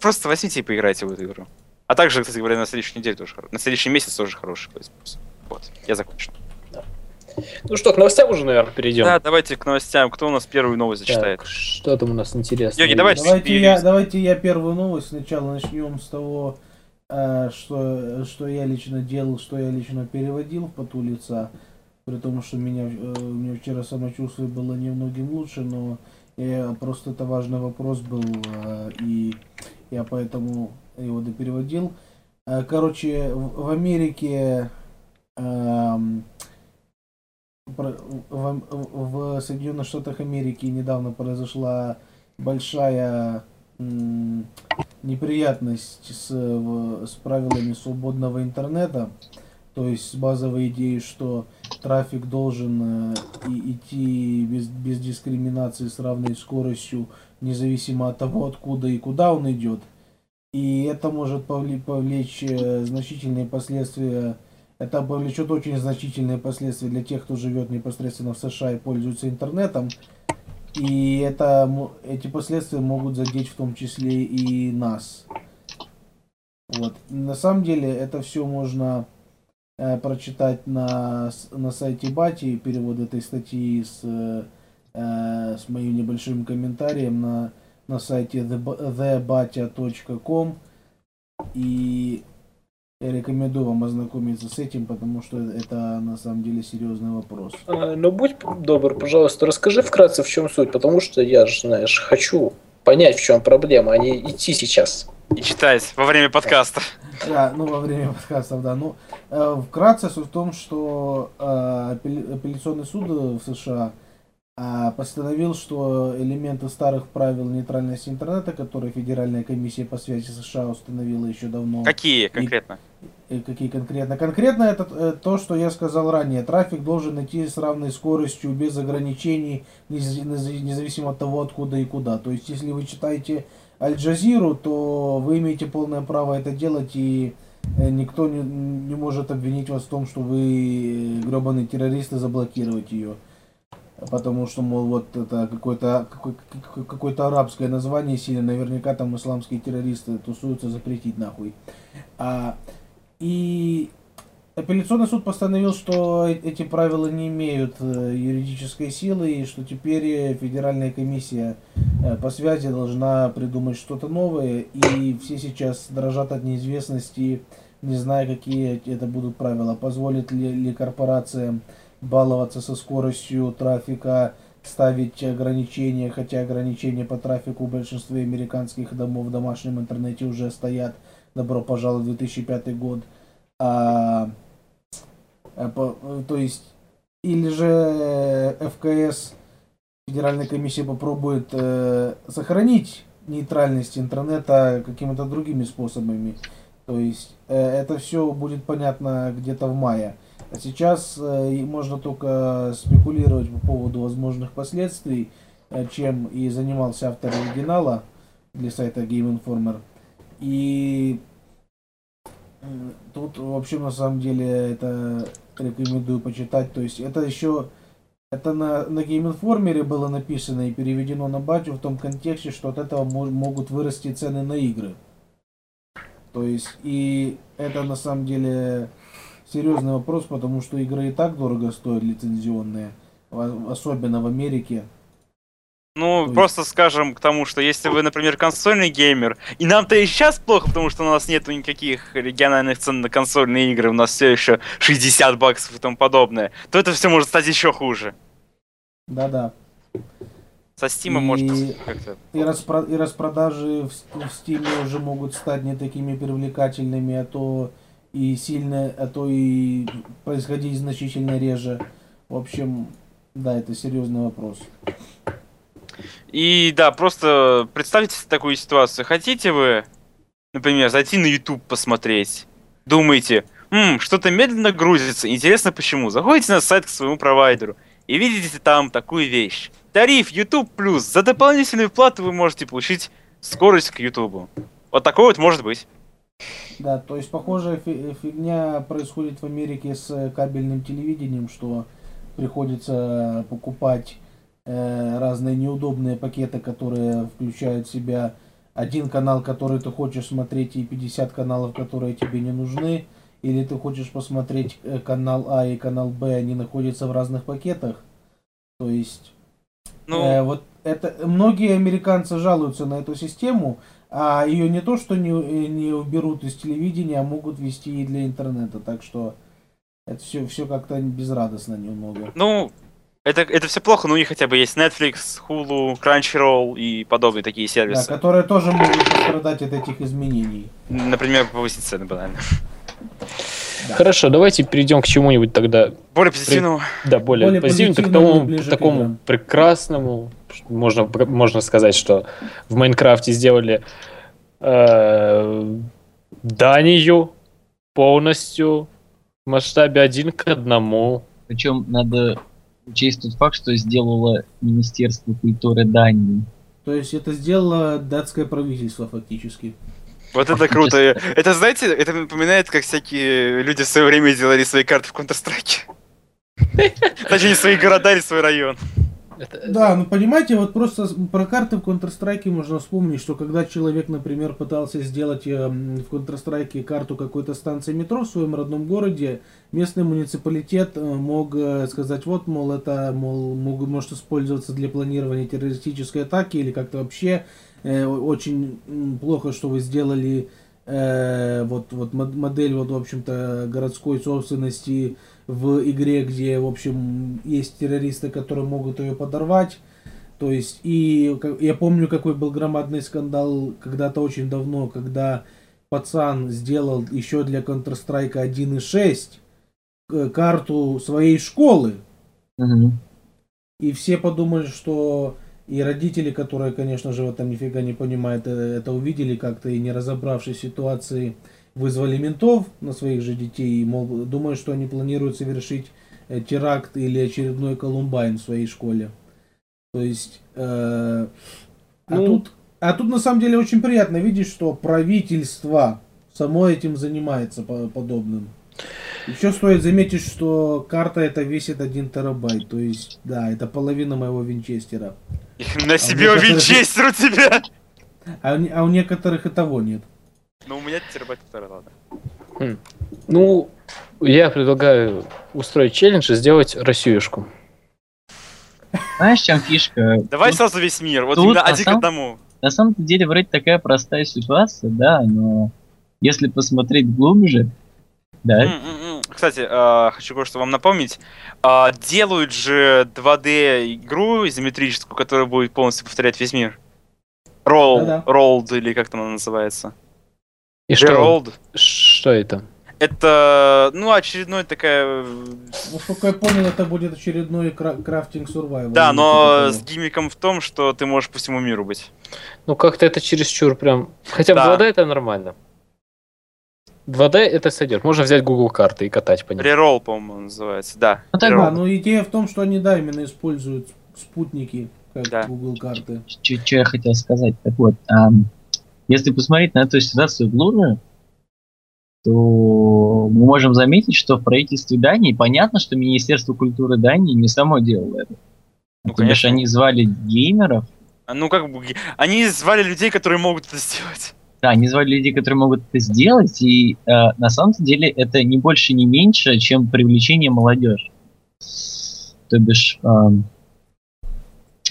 Speaker 1: просто возьмите и поиграйте в эту игру. А также, кстати говоря, на следующей неделе тоже, на следующий месяц тоже хороший Plus. Вот, я закончил.
Speaker 3: Ну что, к новостям уже, наверное, перейдем.
Speaker 1: Да, давайте к новостям. Кто у нас первую новость зачитает?
Speaker 3: Так, что там у нас интересно?
Speaker 1: Йоги, давайте
Speaker 2: Давайте я, давайте я первую новость сначала начнем с того, э, что, что я лично делал, что я лично переводил в поту лица. При том, что меня, э, у меня вчера самочувствие было немногим лучше, но я, просто это важный вопрос был, э, и я поэтому его допереводил. Э, Короче, в, Америке эм, в, Соединенных Штатах Америки недавно произошла большая неприятность с, с правилами свободного интернета, то есть с базовой идеей, что трафик должен э, идти без, без дискриминации с равной скоростью, независимо от того, откуда и куда он идет. И это может повле- повлечь э, значительные последствия это повлечет очень значительные последствия для тех, кто живет непосредственно в США и пользуется интернетом. И это, эти последствия могут задеть в том числе и нас. Вот. На самом деле это все можно э, прочитать на, на сайте Бати, перевод этой статьи с, э, с моим небольшим комментарием на, на сайте theba- thebatya.com. И я рекомендую вам ознакомиться с этим, потому что это на самом деле серьезный вопрос.
Speaker 3: А, Ну, будь добр, пожалуйста, расскажи вкратце, в чем суть, потому что я же, знаешь, хочу понять, в чем проблема, а не идти сейчас.
Speaker 1: И читать во время подкаста.
Speaker 2: Да, ну во время подкастов, да. Ну, э, вкратце суть в том, что э, апелля- апелляционный суд в США постановил, что элементы старых правил нейтральности интернета, которые Федеральная комиссия по связи США установила еще давно,
Speaker 1: Какие конкретно?
Speaker 2: И какие конкретно? Конкретно это э, то, что я сказал ранее. Трафик должен идти с равной скоростью, без ограничений, нез- нез- независимо от того, откуда и куда. То есть, если вы читаете Аль-Джазиру, то вы имеете полное право это делать, и э, никто не, не может обвинить вас в том, что вы гребаные террористы, заблокировать ее. Потому что, мол, вот это какое-то какой- какой- какое-то арабское название сильно, наверняка там исламские террористы тусуются, запретить нахуй. А, и апелляционный суд постановил, что э- эти правила не имеют э, юридической силы, и что теперь э, Федеральная комиссия по связи должна придумать что-то новое, и все сейчас дрожат от неизвестности, не зная, какие это будут правила. Позволит ли, ли корпорациям баловаться со скоростью трафика, ставить ограничения, хотя ограничения по трафику в большинстве американских домов в домашнем интернете уже стоят. Добро пожаловать в 2005 год. А, а, по- то есть, или же э, ФКС, Федеральная комиссия попробует э, сохранить нейтральность интернета какими-то другими способами. То есть, э, это все будет понятно где-то в мае. А сейчас э, можно только спекулировать по поводу возможных последствий, э, чем и занимался автор оригинала для сайта Game Informer. И тут, в общем, на самом деле, это рекомендую почитать. То есть это еще это на, на Game Informer было написано и переведено на батю в том контексте, что от этого мо- могут вырасти цены на игры. То есть, и это на самом деле серьезный вопрос, потому что игры и так дорого стоят лицензионные, особенно в Америке.
Speaker 1: Ну,
Speaker 2: То
Speaker 1: просто скажем к тому, что если вы, например, консольный геймер, и нам-то и сейчас плохо, потому что у нас нету никаких региональных цен на консольные игры, у нас все еще 60 баксов и тому подобное, то это все может стать еще хуже.
Speaker 2: Да-да.
Speaker 1: Со Steam
Speaker 2: И-
Speaker 1: может как-то...
Speaker 2: И, распро- и распродажи в, в Steam уже могут стать не такими привлекательными, а то и сильно, а то и происходить значительно реже. В общем, да, это серьезный вопрос.
Speaker 1: И да, просто представьте такую ситуацию. Хотите вы, например, зайти на YouTube посмотреть? Думаете, «М, что-то медленно грузится, интересно почему? Заходите на сайт к своему провайдеру и видите там такую вещь. Тариф YouTube Plus. За дополнительную плату вы можете получить скорость к YouTube. Вот такой вот может быть.
Speaker 2: Да, то есть похожая фи- фигня происходит в Америке с э, кабельным телевидением, что приходится покупать э, разные неудобные пакеты, которые включают в себя один канал, который ты хочешь смотреть, и 50 каналов, которые тебе не нужны. Или ты хочешь посмотреть э, канал А и канал Б, они находятся в разных пакетах. То есть
Speaker 1: Ну,
Speaker 2: Э, вот это многие американцы жалуются на эту систему, а ее не то что не, э, не уберут из телевидения, а могут вести и для интернета. Так что это все, все как-то безрадостно немного.
Speaker 1: ну, это, это все плохо, но у них хотя бы есть Netflix, Hulu, Crunchyroll и подобные такие
Speaker 2: Да,
Speaker 1: сервисы.
Speaker 2: которые тоже могут пострадать от этих изменений.
Speaker 1: Например, повысить цены банально.
Speaker 2: Да.
Speaker 3: Хорошо, давайте перейдем к чему-нибудь тогда,
Speaker 1: Более позитивному.
Speaker 3: да, более,
Speaker 2: Более
Speaker 3: позитивному, к
Speaker 2: позитивному,
Speaker 3: тому,
Speaker 2: ближе
Speaker 3: к
Speaker 2: играм.
Speaker 3: прекрасному. Можно, можно сказать, что в Майнкрафте сделали э, Данию полностью в масштабе один к одному.
Speaker 4: Причем надо учесть тот факт, что сделало Министерство культуры Дании.
Speaker 2: То есть это сделало датское правительство фактически.
Speaker 1: Вот это круто. Это, знаете, это напоминает, как всякие люди в свое время делали свои карты в Counter-Strike. (laughs) Точнее, свои города или свой район.
Speaker 3: Это-
Speaker 2: Да, ну понимаете, вот просто про карты в Counter-Strike можно вспомнить, что когда человек, например, пытался сделать э, в Counter-Strike карту какой-то станции метро в своем родном городе, местный муниципалитет э, мог э, сказать, вот, мол, это, мол, может использоваться для планирования террористической атаки или как-то вообще э, очень плохо, что вы сделали э, вот, вот мод- модель, вот, в общем-то, городской собственности в игре, где, в общем, есть террористы, которые могут ее подорвать. То есть, и я помню, какой был громадный скандал когда-то очень давно, когда пацан сделал еще для Counter-Strike 1.6 э, карту своей школы.
Speaker 4: Мгм.
Speaker 2: И все подумали, что и родители, которые, конечно же, в этом нифига не понимают, э, это увидели как-то и не разобравшись в ситуации, вызвали ментов на своих же детей, и, мол, думают, что они планируют совершить э, теракт или очередной Колумбайн в своей школе. То есть, э, а,
Speaker 3: Ну.
Speaker 2: тут, а тут на самом деле очень приятно видеть, что правительство само этим занимается по- подобным. Еще стоит заметить, что карта эта весит 1 терабайт. То есть, да, это половина моего винчестера. (laughs)
Speaker 1: На себе
Speaker 2: некоторые-
Speaker 1: винчестер у тебя!
Speaker 2: А, а у некоторых и того нет.
Speaker 1: Ну, у меня терабайт полтора, ладно.
Speaker 3: Ну, я предлагаю устроить челлендж и сделать Россиюшку.
Speaker 4: Знаешь, в чем фишка?
Speaker 1: Давай
Speaker 4: Тут,
Speaker 1: сразу весь мир, вот
Speaker 4: тут
Speaker 1: именно один к
Speaker 4: самом-
Speaker 1: одному.
Speaker 4: на самом деле вроде такая простая ситуация, да, но если посмотреть глубже, да.
Speaker 1: Кстати, а, хочу кое-что вам напомнить. А, Делают же 2D игру изометрическую, которая будет полностью повторять весь мир. Roll,
Speaker 2: Да-да.
Speaker 1: Rolled, или как там она называется?
Speaker 3: И что,
Speaker 1: Rolled.
Speaker 3: что это?
Speaker 1: Это, ну, очередной такая... э,
Speaker 2: Насколько я понял, это будет очередной кра- крафтинг survival.
Speaker 1: Да, но с гиммиком в том, что ты можешь по всему миру быть.
Speaker 3: Ну, как-то это чересчур прям... Хотя
Speaker 1: Да.
Speaker 3: в 2D это нормально. 2D это сойдет. Можно взять Google карты и катать по ним.
Speaker 1: Reroll, по-моему, называется, да.
Speaker 4: Ну, так.
Speaker 2: Да, но идея в том, что они, да, именно используют спутники, как
Speaker 1: Да.
Speaker 2: Google карты.
Speaker 4: что я хотел сказать. Так вот, если посмотреть на эту ситуацию глубже, то мы можем заметить, что в правительстве Дании понятно, что Министерство культуры Дании не само делало это.
Speaker 1: Ну,
Speaker 4: То бишь
Speaker 1: конечно.
Speaker 4: они звали геймеров,
Speaker 1: А, Ну, как бы... Они звали людей, которые могут это сделать.
Speaker 4: да, они звали людей, которые могут это сделать, и э, на самом деле это не больше, не меньше, чем привлечение молодежи. То бишь, ам,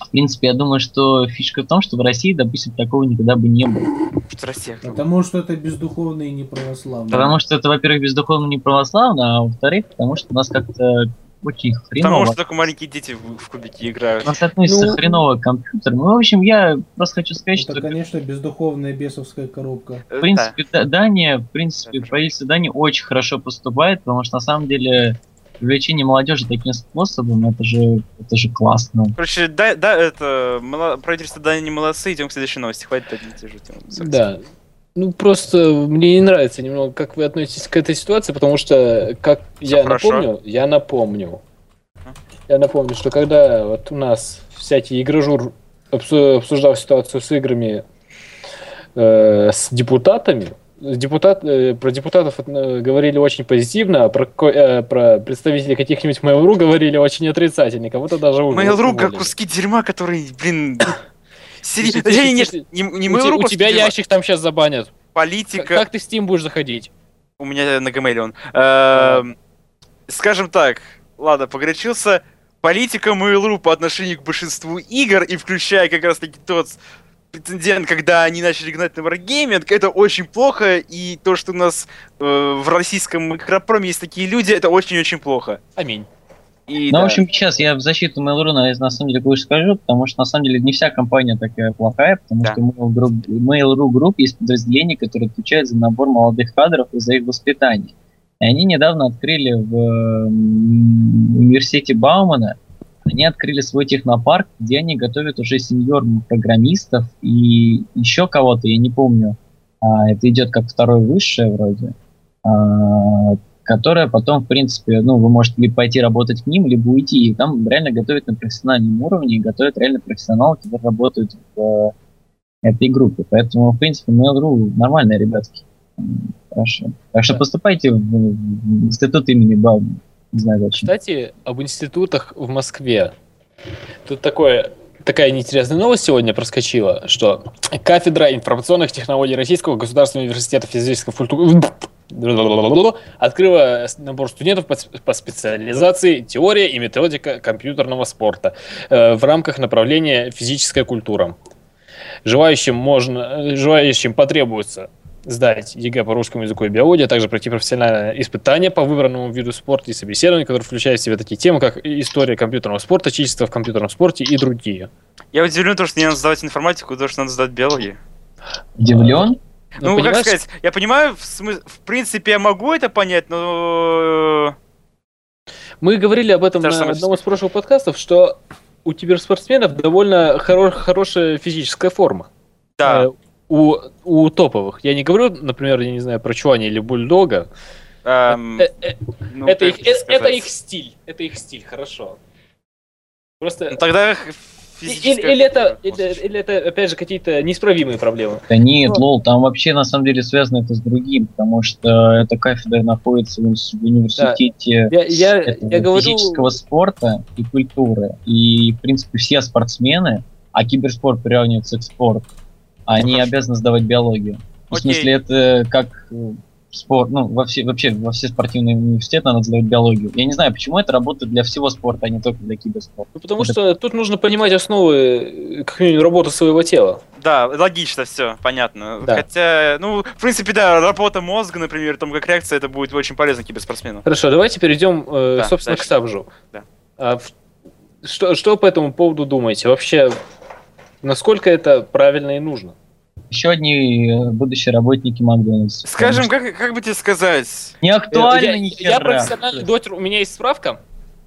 Speaker 4: в принципе, я думаю, что фишка в том, что в России, допустим, такого никогда бы не было.
Speaker 1: Что Россия.
Speaker 2: Потому что это бездуховные и неправославные.
Speaker 4: Потому что это, во-первых, бездуховно не православно, а во-вторых, потому что у нас как-то очень хреново.
Speaker 1: Потому что только маленькие дети в, в кубики играют.
Speaker 4: У нас относится
Speaker 3: Ну-
Speaker 4: хреново к компьютеру. Ну, в общем, я просто хочу сказать,
Speaker 2: Это,
Speaker 4: что,
Speaker 2: конечно, бездуховная бесовская коробка.
Speaker 1: Э,
Speaker 4: в принципе, Да- Дания, в принципе, правительство Дании очень хорошо поступает, потому что на самом деле привлечение молодежи таким способом, это же, это же классно.
Speaker 1: Короче, да, да, это мало- правительство да не молодцы, идем к следующей новости. Хватит одни и те же темы.
Speaker 3: Да. Ну, просто мне не нравится немного, как вы относитесь к этой ситуации, потому что, как
Speaker 1: Всё
Speaker 3: я
Speaker 1: хорошо.
Speaker 3: напомню, я напомню, я напомню, что когда вот у нас всякий игрожур обсу- обсуждал ситуацию с играми э, с депутатами, депутат, э, про депутатов э, говорили очень позитивно, а про, э, про представителей каких-нибудь Mail.ru говорили очень отрицательно, кого-то даже уже
Speaker 1: Mail.ru как куски дерьма, которые, блин... (coughs) не, не
Speaker 3: у,
Speaker 1: Mail.ru
Speaker 3: тебя ящик там сейчас забанят.
Speaker 1: Политика...
Speaker 3: как ты в Steam будешь заходить?
Speaker 1: У меня на Gmail он. Эм, Скажем так, ладно, погорячился. Политика Mail.ru по отношению к большинству игр, и включая как раз таки тот прецедент, когда они начали гнать на Wargaming, это очень плохо, и то, что у нас э, в российском игропроме есть такие люди, это очень-очень плохо.
Speaker 3: Аминь.
Speaker 1: И,
Speaker 4: Ну,
Speaker 1: да.
Speaker 4: в общем, сейчас я в защиту Mail.ru, наверное, на самом деле кое-что скажу, потому что, на самом деле, не вся компания такая плохая, потому
Speaker 1: Да.
Speaker 4: что Mail.ru Mail.ru Group есть подразделение, которое отвечает за набор молодых кадров и за их воспитание. И они недавно открыли в университете Баумана, они открыли свой технопарк, где они готовят уже сеньорных программистов и еще кого-то, я не помню. А, это идет как второе высшее вроде. А, которая потом, в принципе, ну, вы можете либо пойти работать к ним, либо уйти. И там реально готовят на профессиональном уровне, и готовят реально профессионалов, которые работают в э, этой группе. Поэтому, в принципе, Mail.ru нормальные ребятки. Хорошо. Так что поступайте в, в институт имени Баумана. Не знаю зачем.
Speaker 3: Кстати, об институтах в Москве. Тут такое, такая интересная новость сегодня проскочила, что кафедра информационных технологий Российского государственного университета физической культуры (laughs) открыла набор студентов по специализации теория и методика компьютерного спорта э, в рамках направления физическая культура. Желающим можно, э, желающим потребуется сдать ЕГЭ по русскому языку и биологии, а также пройти профессиональное испытание по выбранному виду спорта и собеседование, которое включает в себя такие темы, как история компьютерного спорта, чисто в компьютерном спорте и другие.
Speaker 1: Я удивлен, то, что не надо сдавать информатику, то, что надо сдать биологию.
Speaker 4: Удивлен?
Speaker 1: Ну, как
Speaker 3: понимаешь,
Speaker 1: сказать, я понимаю, в, смыс- в принципе, я могу это понять, но...
Speaker 3: Мы говорили об этом
Speaker 1: Та
Speaker 3: на одном из прошлых подкастов, что у киберспортсменов довольно хоро- хорошая физическая форма.
Speaker 1: Да,
Speaker 3: Э, у, у топовых. Я не говорю, например, я не знаю, про Чуани или Бульдога.
Speaker 1: эм,
Speaker 3: Э, э,
Speaker 1: ну,
Speaker 3: это,
Speaker 1: как
Speaker 3: их, э- это их стиль. Это их стиль, хорошо. Просто...
Speaker 1: Ну, тогда физическая
Speaker 3: Или, или это, или, или это, опять же, какие-то неисправимые проблемы.
Speaker 4: Да нет,
Speaker 3: Ну.
Speaker 4: лол, там вообще на самом деле связано это с другим, потому что эта кафедра находится в университете
Speaker 3: Я, я,
Speaker 4: этого
Speaker 3: я говорю...
Speaker 4: физического спорта и культуры. И, в принципе, все спортсмены, а киберспорт приравнивается к спорту, они
Speaker 1: хорошо.
Speaker 4: обязаны сдавать биологию. В
Speaker 1: Окей.
Speaker 4: смысле, это как э, спорт, ну, во все, вообще во все спортивные университеты надо сдавать биологию. Я не знаю, почему это работает для всего спорта, а не только для киберспорта.
Speaker 3: Ну, потому
Speaker 4: Это-
Speaker 3: что тут нужно понимать основы, э, как минимум, работы своего тела.
Speaker 1: Да, логично все, понятно.
Speaker 3: Да.
Speaker 1: Хотя, ну, в принципе, да, работа мозга, например, там как реакция, это будет очень полезно киберспортсмену.
Speaker 3: Хорошо, давайте перейдем, э,
Speaker 1: Да,
Speaker 3: собственно,
Speaker 1: дальше.
Speaker 3: к Сабжу.
Speaker 1: Да.
Speaker 3: А в- что, что по этому поводу думаете? Вообще, насколько это правильно и нужно?
Speaker 4: Еще одни э, будущие работники Макдональдс.
Speaker 1: Скажем, как, как бы тебе сказать?
Speaker 4: Не актуально
Speaker 3: я,
Speaker 4: ни
Speaker 3: я
Speaker 4: хера.
Speaker 3: профессиональный дотер, у меня есть справка.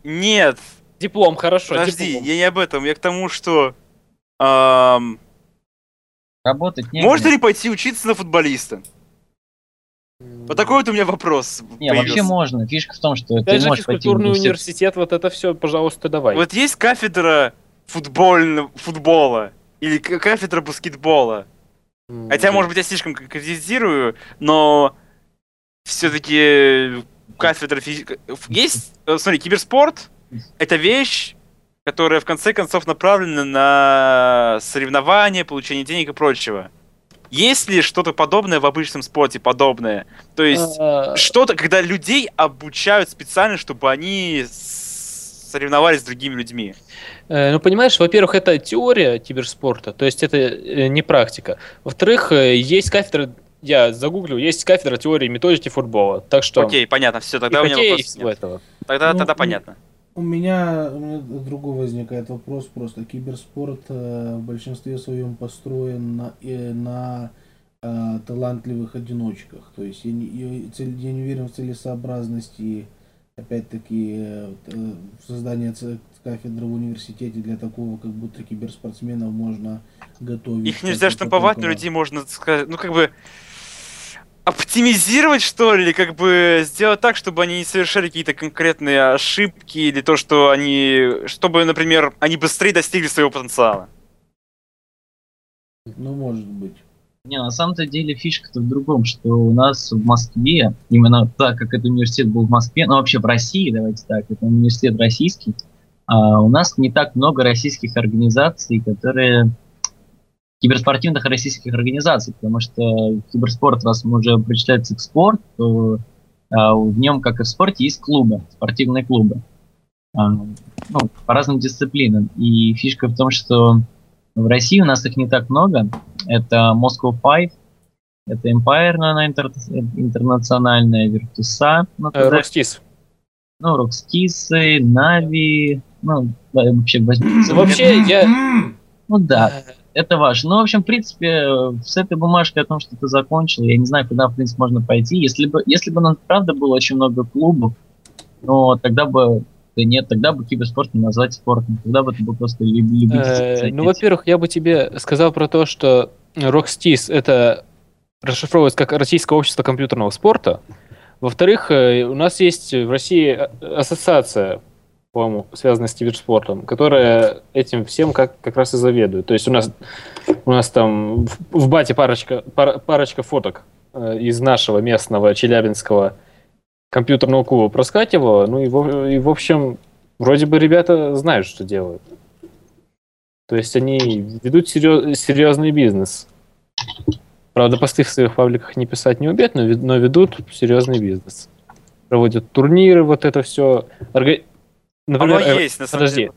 Speaker 1: Нет,
Speaker 3: Диплом, хорошо.
Speaker 1: подожди,
Speaker 3: диплом.
Speaker 1: я не об этом, я к тому, что... ам,
Speaker 4: Работать не
Speaker 1: можно ли пойти учиться на футболиста? Вот такой вот у меня вопрос
Speaker 4: Не, вообще
Speaker 1: появился.
Speaker 4: можно. Фишка в том, что
Speaker 3: Опять
Speaker 4: ты
Speaker 3: же,
Speaker 4: можешь пойти в университет.
Speaker 3: университет, вот это все, пожалуйста, давай.
Speaker 1: Вот есть кафедра футбольного футбола или кафедра баскетбола.
Speaker 3: М,
Speaker 1: Хотя, может быть, я слишком конкретизирую, но все-таки кафедра физики... Есть, э, смотри, киберспорт — это вещь, которая в конце концов направлена на соревнования, получение денег и прочего. Есть ли что-то подобное в обычном спорте, подобное? То есть
Speaker 3: а,
Speaker 1: что-то, когда людей обучают специально, чтобы они соревновались с другими людьми.
Speaker 3: Э, Ну, понимаешь, во-первых, это теория киберспорта, то есть это э, не практика. Во-вторых, э, есть кафедра, я загуглил, есть кафедра теории и методики футбола. Так что
Speaker 1: Окей, понятно, все,
Speaker 3: и
Speaker 1: тогда у меня
Speaker 3: хоккея, и
Speaker 1: вопросов
Speaker 3: всего
Speaker 1: нет.
Speaker 3: этого.
Speaker 1: Тогда,
Speaker 2: Ну,
Speaker 1: тогда понятно.
Speaker 2: У меня, у меня другой возникает вопрос просто. Киберспорт э, в большинстве своем построен на, э, на э, талантливых одиночках. То есть я не, я, цель- я не уверен в целесообразности опять-таки, э, э, создание кафедры в университете для такого, как будто киберспортсменов можно готовить.
Speaker 1: Их нельзя штамповать, но людей можно сказать, ну как бы оптимизировать, что ли, как бы сделать так, чтобы они не совершали какие-то конкретные ошибки или то, что они, чтобы, например, они быстрее достигли своего потенциала.
Speaker 2: Ну, может быть.
Speaker 4: Не, на самом-то деле фишка-то в другом, что у нас в Москве, именно так как этот университет был в Москве, ну вообще в России, давайте так, это университет российский, а у нас не так много российских организаций, которые киберспортивных российских организаций, потому что киберспорт, раз он уже причисляется к спорту, то а, в нем, как и в спорте, есть клубы, спортивные клубы. А, ну, по разным дисциплинам. И фишка в том, что в России у нас их не так много. Это Moscow Five, это Empire, ну, она интер- интернациональная, Virtus.a, ну,
Speaker 3: Э,
Speaker 4: туда-
Speaker 3: Rockstis.
Speaker 4: ну, Rockskis, Нави, ну, да, вообще,
Speaker 3: Ну, Вообще, я...
Speaker 4: ну да, это важно. Ну, в общем, в принципе, с этой бумажкой о том, что ты закончил, я не знаю, куда, в принципе, можно пойти. Если бы, если бы, ну, правда, было очень много клубов, но тогда бы, да нет, тогда бы киберспорт не назвать спортом, тогда бы это был просто люб- любительский
Speaker 3: Э. Ну, во-первых, я бы тебе сказал про то, что Rockstis это расшифровывается как Российское общество компьютерного спорта. Во-вторых, э, у нас есть в России а- ассоциация, по-моему, связанная с киберспортом, которая этим всем как, как раз и заведует. То есть у нас, у нас там в, в бате парочка, пара- парочка фоток э, из нашего местного челябинского компьютерного клуба проскакивала. Ну и, в- и в общем, вроде бы ребята знают, что делают. То есть они ведут серьез- серьезный бизнес. Правда, посты в своих пабликах не писать не умеют, но, но ведут серьезный бизнес. Проводят турниры, вот это все. Например,
Speaker 1: Оно
Speaker 3: э,
Speaker 1: есть, на самом
Speaker 3: подожди.
Speaker 1: деле.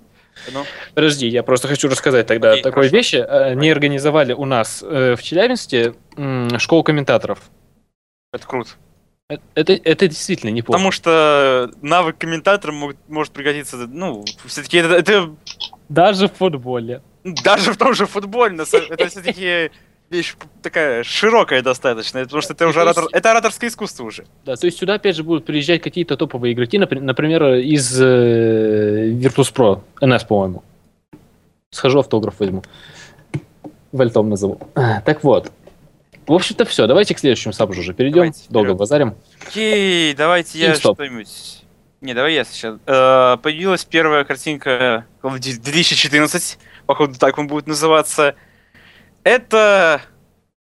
Speaker 1: Ну,
Speaker 3: Подожди, я просто хочу рассказать тогда
Speaker 1: Окей,
Speaker 3: такой
Speaker 1: хорошо.
Speaker 3: вещи. Э, Они организовали у нас э, в Челябинске м, школу комментаторов.
Speaker 1: это круто.
Speaker 3: Э, Это, это действительно неплохо.
Speaker 1: Потому что навык комментатора мог- может пригодиться, ну, все-таки это, это
Speaker 3: Даже в футболе.
Speaker 1: даже в том же футболе, это все-таки вещь такая широкая достаточно, потому что это уже оратор- это ораторское искусство уже.
Speaker 3: Да, то есть сюда опять же будут приезжать какие-то топовые игроки, напри- например, из э, Virtus.pro, NS, по-моему. Схожу автограф возьму. Вальтом назову. Так вот. В общем-то все, давайте к следующему сабжу уже перейдем.
Speaker 1: Давайте,
Speaker 3: Долго
Speaker 1: вперед.
Speaker 3: базарим.
Speaker 1: Окей, давайте я что-нибудь... Не, давай я сейчас. Э, появилась первая картинка Call of Duty 2014, походу так он будет называться. Это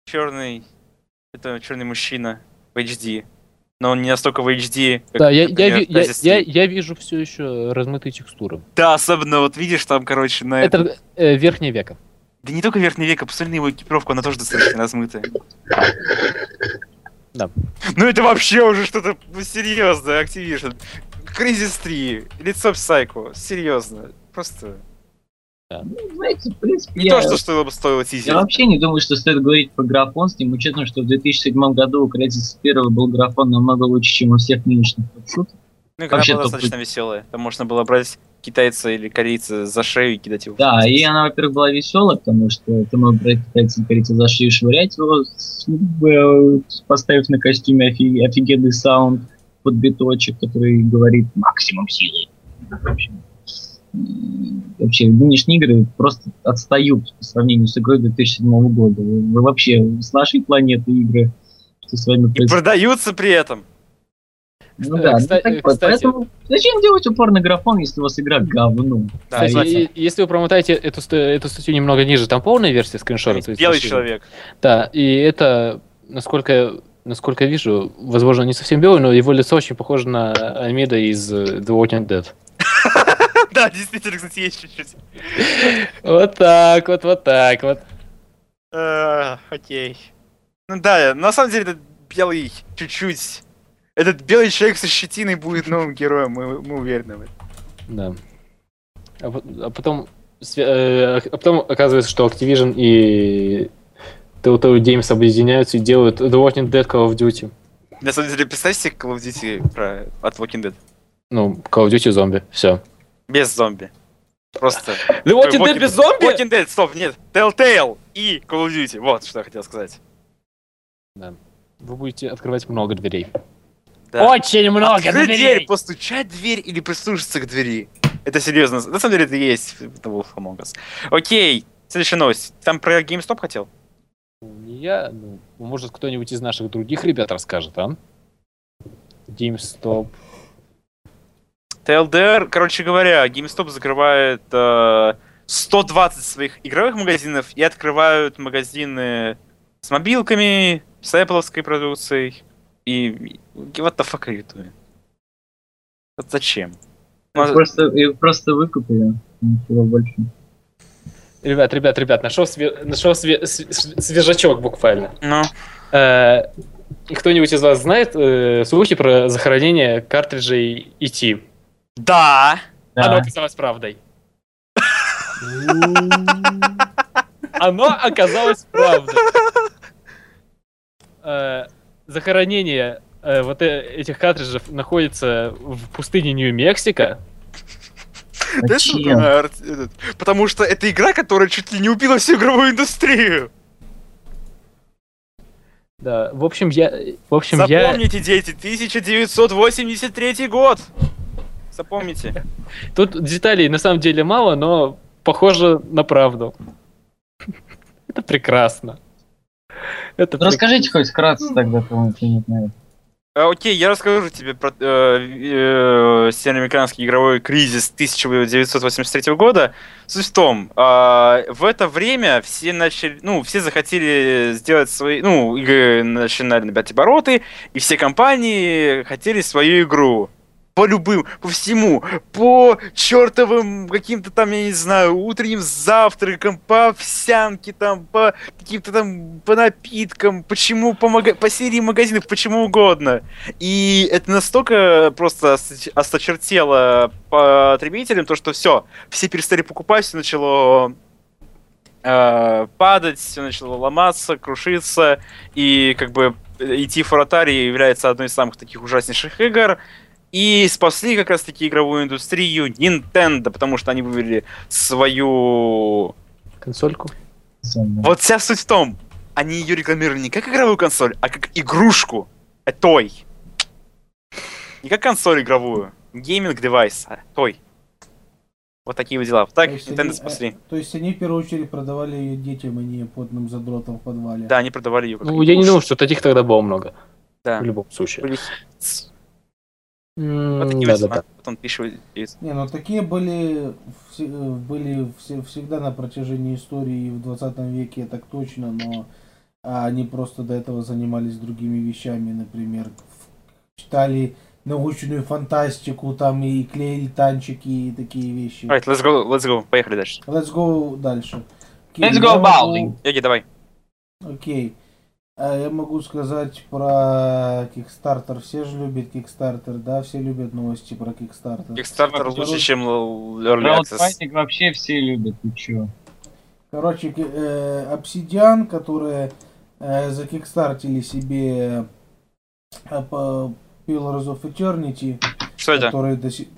Speaker 1: черный, это черный мужчина в HD, но он не настолько в HD. Как,
Speaker 3: Да, я, я,
Speaker 1: например,
Speaker 3: я, я,
Speaker 1: 3.
Speaker 3: я вижу все еще размытые текстуры.
Speaker 1: Да, особенно вот видишь там, короче, на этом.
Speaker 3: Это э, верхнее века.
Speaker 1: Да не только верхний век, а посмотри на его экипировку, она тоже достаточно размытая.
Speaker 3: Да.
Speaker 1: Ну это вообще уже что-то ну, серьезное, Activision. Кризис 3, лицо Psycho, серьезно. Просто.
Speaker 4: Ну, знаете, в принципе,
Speaker 1: Не
Speaker 4: я,
Speaker 1: то, что стоило бы стоило тизерить.
Speaker 4: я вообще не думаю, что стоит говорить про графон, с тем учетом, что в 2007 году у Crysis 1 был графон намного лучше, чем у всех нынешних шуток.
Speaker 1: Ну, игра
Speaker 4: вообще
Speaker 1: была
Speaker 4: топ-
Speaker 1: достаточно веселая. Там можно было брать китайца или корейца за шею и кидать его.
Speaker 4: Да, и она, во-первых, была веселая, потому что ты мог брать китайца корейца за шею и швырять его, с- э, поставив на костюме офи- офигенный саунд под биточек, который говорит максимум силы. Вообще, нынешние игры просто отстают по сравнению с игрой 2007 года. Вы, вообще с нашей планеты игры со своими
Speaker 1: И
Speaker 4: произ-
Speaker 1: продаются при этом.
Speaker 4: Ну
Speaker 3: Э,
Speaker 4: да, ну
Speaker 3: кста-
Speaker 4: так
Speaker 3: э,
Speaker 4: вот,
Speaker 3: кстати-
Speaker 4: поэтому зачем делать упор на графон, если у вас игра говно?
Speaker 1: Да,
Speaker 3: Кстати, и- если вы промотаете эту, эту статью немного ниже, там полная версия скриншота. то есть
Speaker 1: Белый
Speaker 3: расширенная.
Speaker 1: человек.
Speaker 3: Да, и это, насколько, насколько я вижу, возможно, не совсем белый, но его лицо очень похоже на Амида из э, The Walking Dead. (laughs)
Speaker 1: Да, действительно, кстати, есть чуть-чуть.
Speaker 3: Вот так вот, вот так вот.
Speaker 1: Э, Окей. Ну да, на самом деле этот белый чуть-чуть... Этот белый человек со щетиной будет новым героем, мы, мы уверены в этом.
Speaker 3: Да. А, а потом, э, а потом оказывается, что Activision и Telltale Games объединяются и делают The Walking Dead Call of Duty.
Speaker 1: На самом деле, представь себе Call of Duty про... от Walking Dead.
Speaker 3: Ну, Call of Duty зомби. Все.
Speaker 1: Без зомби. Просто...
Speaker 3: The
Speaker 1: Walking Dead без зомби? Walking Dead, стоп, нет. Telltale и Call of Duty. Вот, что я хотел сказать.
Speaker 3: Вы будете открывать много дверей.
Speaker 1: Да.
Speaker 3: Очень много
Speaker 1: Открыть
Speaker 3: дверей.
Speaker 1: дверь, постучать в дверь или прислушаться к двери. Это серьезно. На самом деле это есть The Wolf Among Us. Окей, следующая новость. Там про GameStop хотел?
Speaker 3: Не я, ну, может кто-нибудь из наших других ребят расскажет, а? GameStop.
Speaker 1: TLDR, короче говоря, GameStop закрывает э, 120 своих игровых магазинов и открывают магазины с мобилками, с Apple продукцией. И, what the fuck are you doing? Вот зачем? Ну,
Speaker 4: Просто, и просто выкупили. Ничего больше.
Speaker 3: Ребят, ребят, ребят, нашел, све- нашел све- све- све- свежачок буквально.
Speaker 1: Ну,
Speaker 3: Э, и кто-нибудь из вас знает э, слухи про захоронение картриджей ET?
Speaker 1: да.
Speaker 3: Оно
Speaker 4: Да.
Speaker 3: оказалось правдой. Оно оказалось правдой. (laughs) Захоронение э, вот э- этих картриджев находится в пустыне Нью-Мексико.
Speaker 1: Потому что это игра, которая чуть ли не убила всю игровую индустрию.
Speaker 3: Да, в общем, я... В общем, я...
Speaker 1: Запомните, дети, 1983 год. Запомните.
Speaker 3: Тут деталей на самом деле мало, но похоже на правду. (laughs) Это прекрасно. Это
Speaker 4: Ну, Расскажите хоть вкратце тогда, кому кто-нибудь знает.
Speaker 1: А, Окей, я расскажу тебе про э, э, североамериканский игровой кризис 1983 года. Суть в том, а, в это время все начали, ну, все захотели сделать свои, ну, игры начинали набирать обороты, и все компании хотели свою игру. По любым, по всему, по чертовым каким-то там, я не знаю, утренним завтракам, по овсянке там, по каким-то там, по напиткам, почему по, мага- по серии магазинов, почему угодно. И это настолько просто ос- осточертело потребителям, то что все, все перестали покупать, все начало э, падать, все начало ломаться, крушиться, и как бы идти в Atari является одной из самых таких ужаснейших игр. И спасли как раз таки игровую индустрию Nintendo, потому что они вывели свою...
Speaker 3: Консольку.
Speaker 1: Вот вся суть в том, они ее рекламировали не как игровую консоль, а как игрушку. А той. Не как консоль игровую. Гейминг девайс, а той. Вот такие вот дела. Так,
Speaker 2: То есть
Speaker 1: Nintendo
Speaker 2: они-
Speaker 1: спасли.
Speaker 2: э, То есть они в первую очередь продавали ее детям, а не потным задротам в подвале.
Speaker 1: Да, они продавали ее как
Speaker 3: Ну, я не думаю, что таких тогда было много.
Speaker 1: Да.
Speaker 3: В любом случае.
Speaker 1: Вот такие вот
Speaker 3: Да-да-да.
Speaker 1: дела. Потом 1900.
Speaker 2: Не, ну такие были, вс- э, были все- всегда на протяжении истории и в 20 веке, так точно, но а, они просто до этого занимались другими вещами, например, в- читали научную фантастику там и клеили танчики и такие вещи.
Speaker 1: Alright, let's go, let's go. Поехали дальше.
Speaker 2: Let's go дальше. Окей,
Speaker 4: Let's go
Speaker 2: могу-
Speaker 4: bowling.
Speaker 1: Йоги, давай.
Speaker 2: Окей. А я могу сказать про Kickstarter. Все же любят Kickstarter, да? Все любят новости про Kickstarter.
Speaker 1: Kickstarter
Speaker 2: Короче,
Speaker 1: лучше, чем Early Access.
Speaker 4: Вообще все любят, ты чё?
Speaker 2: Короче, э, Obsidian, которые э, закикстартили себе э, по- Pillars of Eternity,
Speaker 1: Что это?
Speaker 2: которые до сих...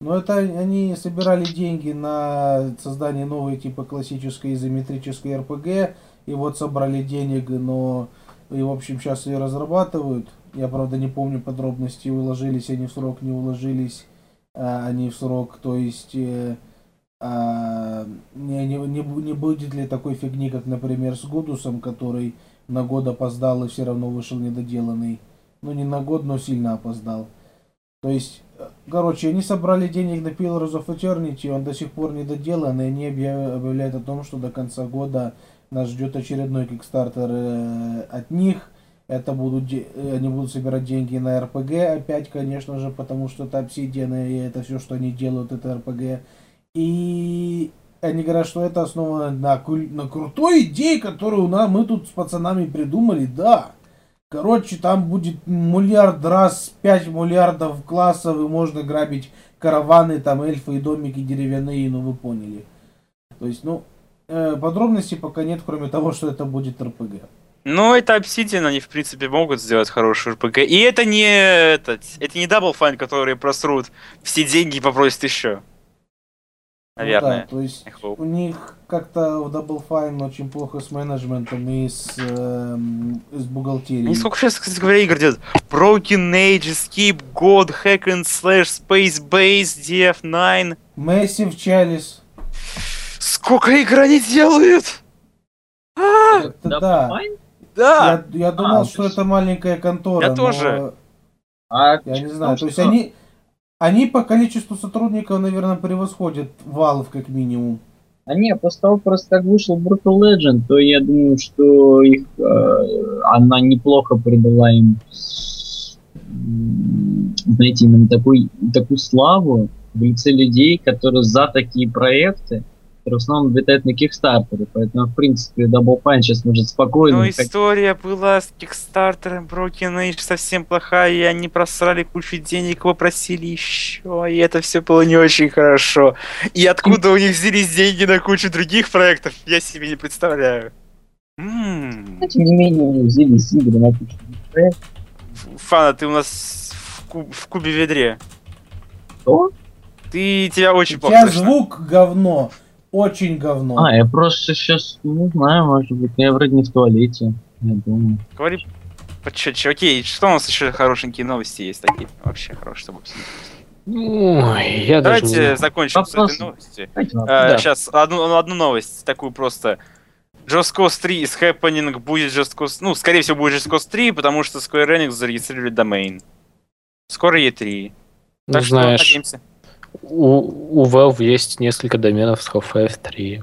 Speaker 2: Ну, это они собирали деньги на создание новой типа классической изометрической RPG, и вот собрали денег, но и, в общем, сейчас ее разрабатывают. Я, правда, не помню подробностей, уложились они в срок, не уложились а, они в срок, то есть э, а, не, не, не, бу- не будет ли такой фигни, как, например, с Годусом, который на год опоздал и все равно вышел недоделанный. Ну, не на год, но сильно опоздал. То есть, э, короче, они собрали денег на Pillars of Eternity, он до сих пор не доделан, и они объяв- объявляют о том, что до конца года нас ждет очередной кикстартер э, от них. Это будут, э, они будут собирать деньги на RPG опять, конечно же, потому что это Obsidian, и это все, что они делают, это RPG. И они говорят, что это основано на, на крутой идее, которую у нас, мы тут с пацанами придумали, да. Короче, там будет миллиард раз, 5 миллиардов классов, и можно грабить караваны, там эльфы и домики деревянные, ну вы поняли. То есть, ну, э, подробностей пока нет, кроме того, что это будет РПГ.
Speaker 1: Ну, это Obsidian, они, в принципе, могут сделать хороший РПГ. И это не этот, это не Double Fine, которые просрут все деньги и попросят еще. Наверное.
Speaker 2: Ну да, то есть у них как-то в Double Fine очень плохо с менеджментом и с, эм, с бухгалтерией.
Speaker 1: Они сколько сейчас, кстати говоря, игр делают? Broken Age, Escape, God, Hack and Slash, Space Base, DF9.
Speaker 2: Massive Chalice.
Speaker 1: Сколько игр они делают? А,
Speaker 2: Это
Speaker 4: Да,
Speaker 2: да. Я, я думал,
Speaker 4: А,
Speaker 2: что
Speaker 4: то
Speaker 2: это маленькая контора.
Speaker 1: Я
Speaker 2: но
Speaker 1: тоже.
Speaker 4: А
Speaker 2: Я не
Speaker 4: что-
Speaker 2: знаю. То есть они, они по количеству сотрудников, наверное, превосходят Valve как минимум.
Speaker 4: А не, после того, просто как вышел Brutal Legend, то я думаю, что их э, она неплохо придала им, знаете, именно такой, такую славу в лице людей, которые за такие проекты, которые в основном витают на Кикстартере. Поэтому, в принципе, Double Fine сейчас может спокойно...
Speaker 1: Но
Speaker 4: как-
Speaker 1: история была с Кикстартером, Broken Age совсем плохая, и они просрали кучу денег, попросили еще, и это все было не очень хорошо. И откуда у них взялись деньги на кучу других проектов, я себе не представляю. М,
Speaker 4: Тем не менее, они взяли с игры на кучу проектов.
Speaker 1: Фана, ты у нас в, ку- в кубе ведре.
Speaker 4: Что?
Speaker 1: Ты тебя
Speaker 2: У
Speaker 1: очень плохо
Speaker 2: тебя
Speaker 1: слышно.
Speaker 2: звук говно. Очень говно.
Speaker 4: А, я просто сейчас, не знаю, может быть, я вроде не в туалете, я думаю.
Speaker 1: Говори почетче. Окей, что у нас еще хорошенькие новости есть такие? Вообще хорошие, чтобы обсудить.
Speaker 3: Ой, я даже
Speaker 1: Давайте
Speaker 3: знаю.
Speaker 1: закончим с
Speaker 4: Вопрос.
Speaker 1: этой новостью.
Speaker 4: Давайте на-
Speaker 3: Да.
Speaker 1: Сейчас одну, одну новость, такую просто. Just Cause 3 из Happening будет Just Cause... Ну, скорее всего, будет Just Cause 3, потому что Square Enix зарегистрировали домен. Скоро E3.
Speaker 3: Ну,
Speaker 1: Так что
Speaker 3: знаешь,
Speaker 1: надеемся.
Speaker 3: У, у Valve есть несколько доменов с Half-Life 3.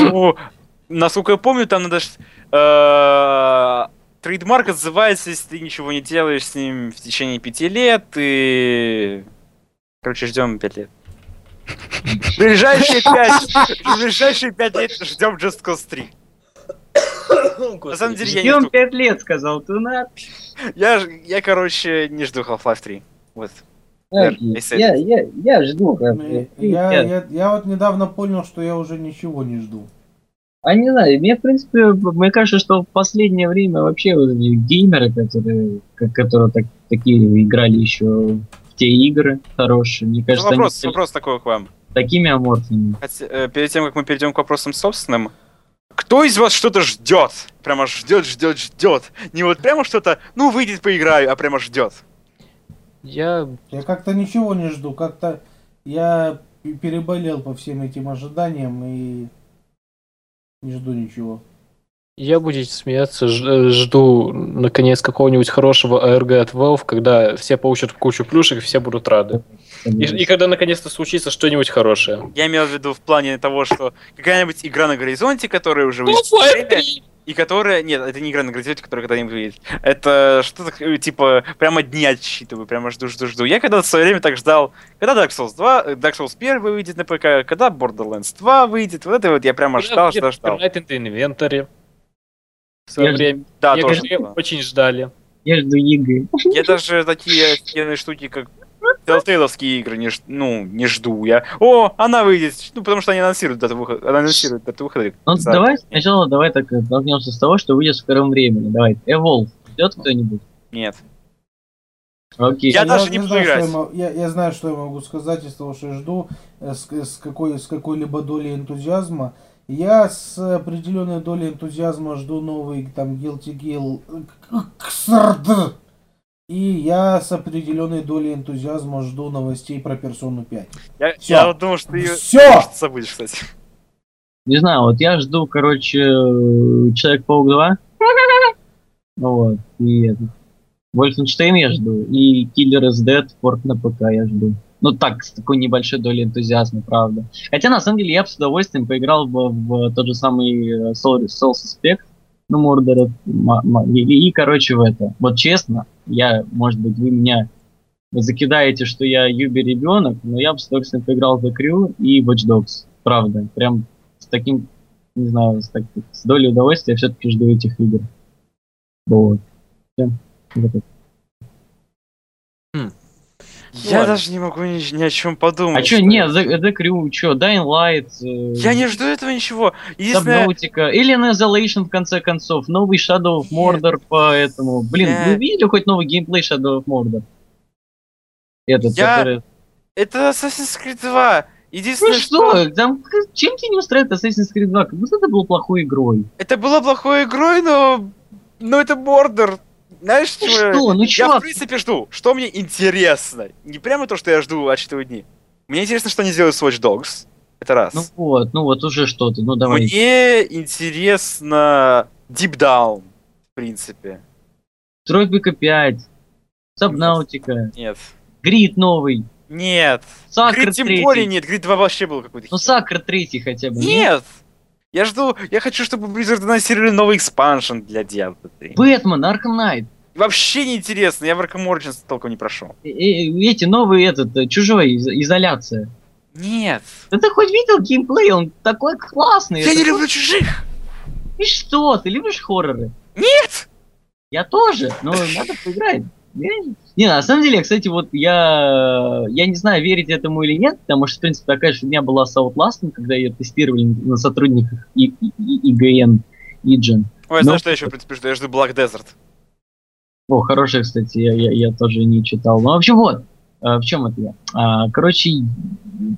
Speaker 1: Ну, насколько я помню, там надо... э, Трейдмарк отзывается, если ты ничего не делаешь с ним в течение пяти лет, и... Короче, ждем пять лет. Ближайшие пять, ближайшие пять лет ждем Just Cause 3. На самом деле я не
Speaker 4: Ждем пять лет, сказал Тунат.
Speaker 1: Я, я, короче, не жду Half-Life 3. Вот. Если
Speaker 4: Я, я, я жду. как
Speaker 2: Я, я,
Speaker 4: Я-
Speaker 2: вот недавно понял, что я уже ничего не жду.
Speaker 4: А не знаю, мне, в принципе, мне кажется, что в последнее время вообще геймеры, которые, как- которые так, такие играли еще в те игры хорошие, мне кажется, они
Speaker 1: вопрос,
Speaker 4: стали
Speaker 1: вопрос такой к вам.
Speaker 4: такими аморфными.
Speaker 1: Хотя, э, перед тем, как мы перейдем к вопросам собственным, кто из вас что-то ждет? Прямо ждет, ждет, ждет. Не вот прямо что-то, ну, выйдет, поиграю, а прямо ждет.
Speaker 3: Я
Speaker 2: Я как-то ничего не жду. Как-то я переболел по всем этим ожиданиям и не жду ничего.
Speaker 3: Я будете смеяться, ж- жду наконец какого-нибудь хорошего ARG от Valve, когда все получат кучу плюшек и все будут рады. И, и когда наконец-то случится что-нибудь хорошее.
Speaker 1: Я имел в виду в плане того, что какая-нибудь игра на горизонте, которая уже выйдет, в
Speaker 3: Half-Life
Speaker 1: апреле,
Speaker 3: 3!
Speaker 1: и которая... Нет, это не игра на горизонте, которая когда-нибудь выйдет. Это что-то э, типа прямо дни отсчитываю, прямо жду, жду, жду. Я когда-то в свое время так ждал, когда Dark Souls 2, э, Dark Souls 1 выйдет на ПК, когда Borderlands 2 выйдет, вот это вот я прямо ждал, ждал, ждал.
Speaker 3: Night in the Inventory. В свое
Speaker 4: Я ж-
Speaker 3: время.
Speaker 1: Да,
Speaker 3: Я
Speaker 1: тоже.
Speaker 3: очень ждали.
Speaker 4: Я жду игры.
Speaker 1: Я даже такие офигенные штуки, как Telltale'овские игры, не, ж- ну, не жду. Я, о, она выйдет, ну, потому что они анонсируют дату выхода, она анонсирует дату выхода.
Speaker 4: Ну,
Speaker 1: За-
Speaker 4: давай сначала давай так э, толкнемся с того, что выйдет в скором времени. Давай. Evolve. Ждет кто-нибудь?
Speaker 1: Нет.
Speaker 4: Окей.
Speaker 1: Я даже не
Speaker 2: знаю,
Speaker 1: буду
Speaker 2: что
Speaker 1: играть.
Speaker 2: я, я- я знаю, что я могу сказать из того, что я жду, э, с, с какой, с какой-либо долей энтузиазма. Я с определенной долей энтузиазма жду новый там Guilty Gear э, Xrd. И я с определенной долей энтузиазма жду новостей про персону 5.
Speaker 1: Я,
Speaker 2: Всё.
Speaker 1: я вот думал, что ты ее
Speaker 2: Все!
Speaker 1: забудешь, кстати.
Speaker 4: Не знаю, вот я жду, короче, э, Человек-паук 2. Ну (laughs) вот. И это. Wolfenstein я жду. И Killer is Dead, порт на ПК я жду. Ну так, с такой небольшой долей энтузиазма, правда. Хотя, на самом деле, я бы с удовольствием поиграл бы в тот же самый э, Soul, Soul Suspect, ну, и, и, короче, в это. Вот честно, я, может быть, вы меня закидаете, что я юби ребенок, но я бы с удовольствием поиграл в The Crew и Watch Dogs. Правда. Прям с таким, не знаю, с, так- с долей удовольствия я все-таки жду этих игр. Вот. Всё. Вот это.
Speaker 1: Я
Speaker 3: ладно.
Speaker 1: даже не могу ни, ни о чем подумать.
Speaker 4: А чё, не, The, The Crew, чё, Dying Light, э,
Speaker 1: Я не жду этого ничего. Единственное,
Speaker 4: Subnautica, Alien Isolation, в конце концов, новый Shadow of Mordor, поэтому... Блин,
Speaker 1: Нет.
Speaker 4: вы видели хоть новый геймплей Shadow of Mordor? Этот,
Speaker 1: Я-
Speaker 4: который...
Speaker 1: это Assassin's Creed 2. Единственное,
Speaker 4: Ну что, там, к- чем тебе не устраивает Assassin's Creed 2? Как будто это было плохой игрой.
Speaker 1: это было плохой игрой, но... Но это Бордер. Знаешь,
Speaker 4: Ну
Speaker 1: чего я-
Speaker 4: что, ну
Speaker 1: Я, в
Speaker 4: чувак,
Speaker 1: принципе, жду. Что мне интересно? Не прямо то, что я жду отчетывые дни. Мне интересно, что они сделают с Watch Dogs. Это раз.
Speaker 4: ну вот, ну вот уже что-то, ну давай.
Speaker 1: Мне интересно Deep Down, в принципе.
Speaker 4: Tropico 5, Subnautica,
Speaker 1: Нет.
Speaker 4: GRID новый,
Speaker 1: Нет.
Speaker 4: Sacred
Speaker 1: GRID тем более
Speaker 4: 3.
Speaker 1: нет. GRID 2 вообще был какой-то.
Speaker 4: Ну. Sacred 3 хотя бы.
Speaker 1: Нет! Я жду, я хочу, чтобы Blizzard анонсировали новый expansion для Diablo 3.
Speaker 4: Бэтмен, Arkham Knight.
Speaker 1: Вообще не интересно, я в Arkham Origins толком не прошел.
Speaker 4: Э, э, Эти новые, этот, э, чужой, из- изоляция.
Speaker 1: Нет.
Speaker 4: Да ты хоть видел геймплей, он такой классный.
Speaker 1: Я не
Speaker 4: такой-
Speaker 1: люблю чужих!
Speaker 4: И что, ты любишь хорроры?
Speaker 1: Нет!
Speaker 4: Я тоже, но надо поиграть. Не, на самом деле, кстати, вот я, я не знаю, верить этому или нет, потому что, в принципе, такая же фигня была с Outlast, когда ее тестировали на сотрудниках И- И- И- IGN, IGN.
Speaker 1: Ой,
Speaker 4: Ну,
Speaker 1: знаешь, что я еще, в принципе, жду? Я жду Black Desert.
Speaker 4: О, хорошая, кстати, я, я, я тоже не читал. Ну, в общем, вот, э, в чем это я? А, короче,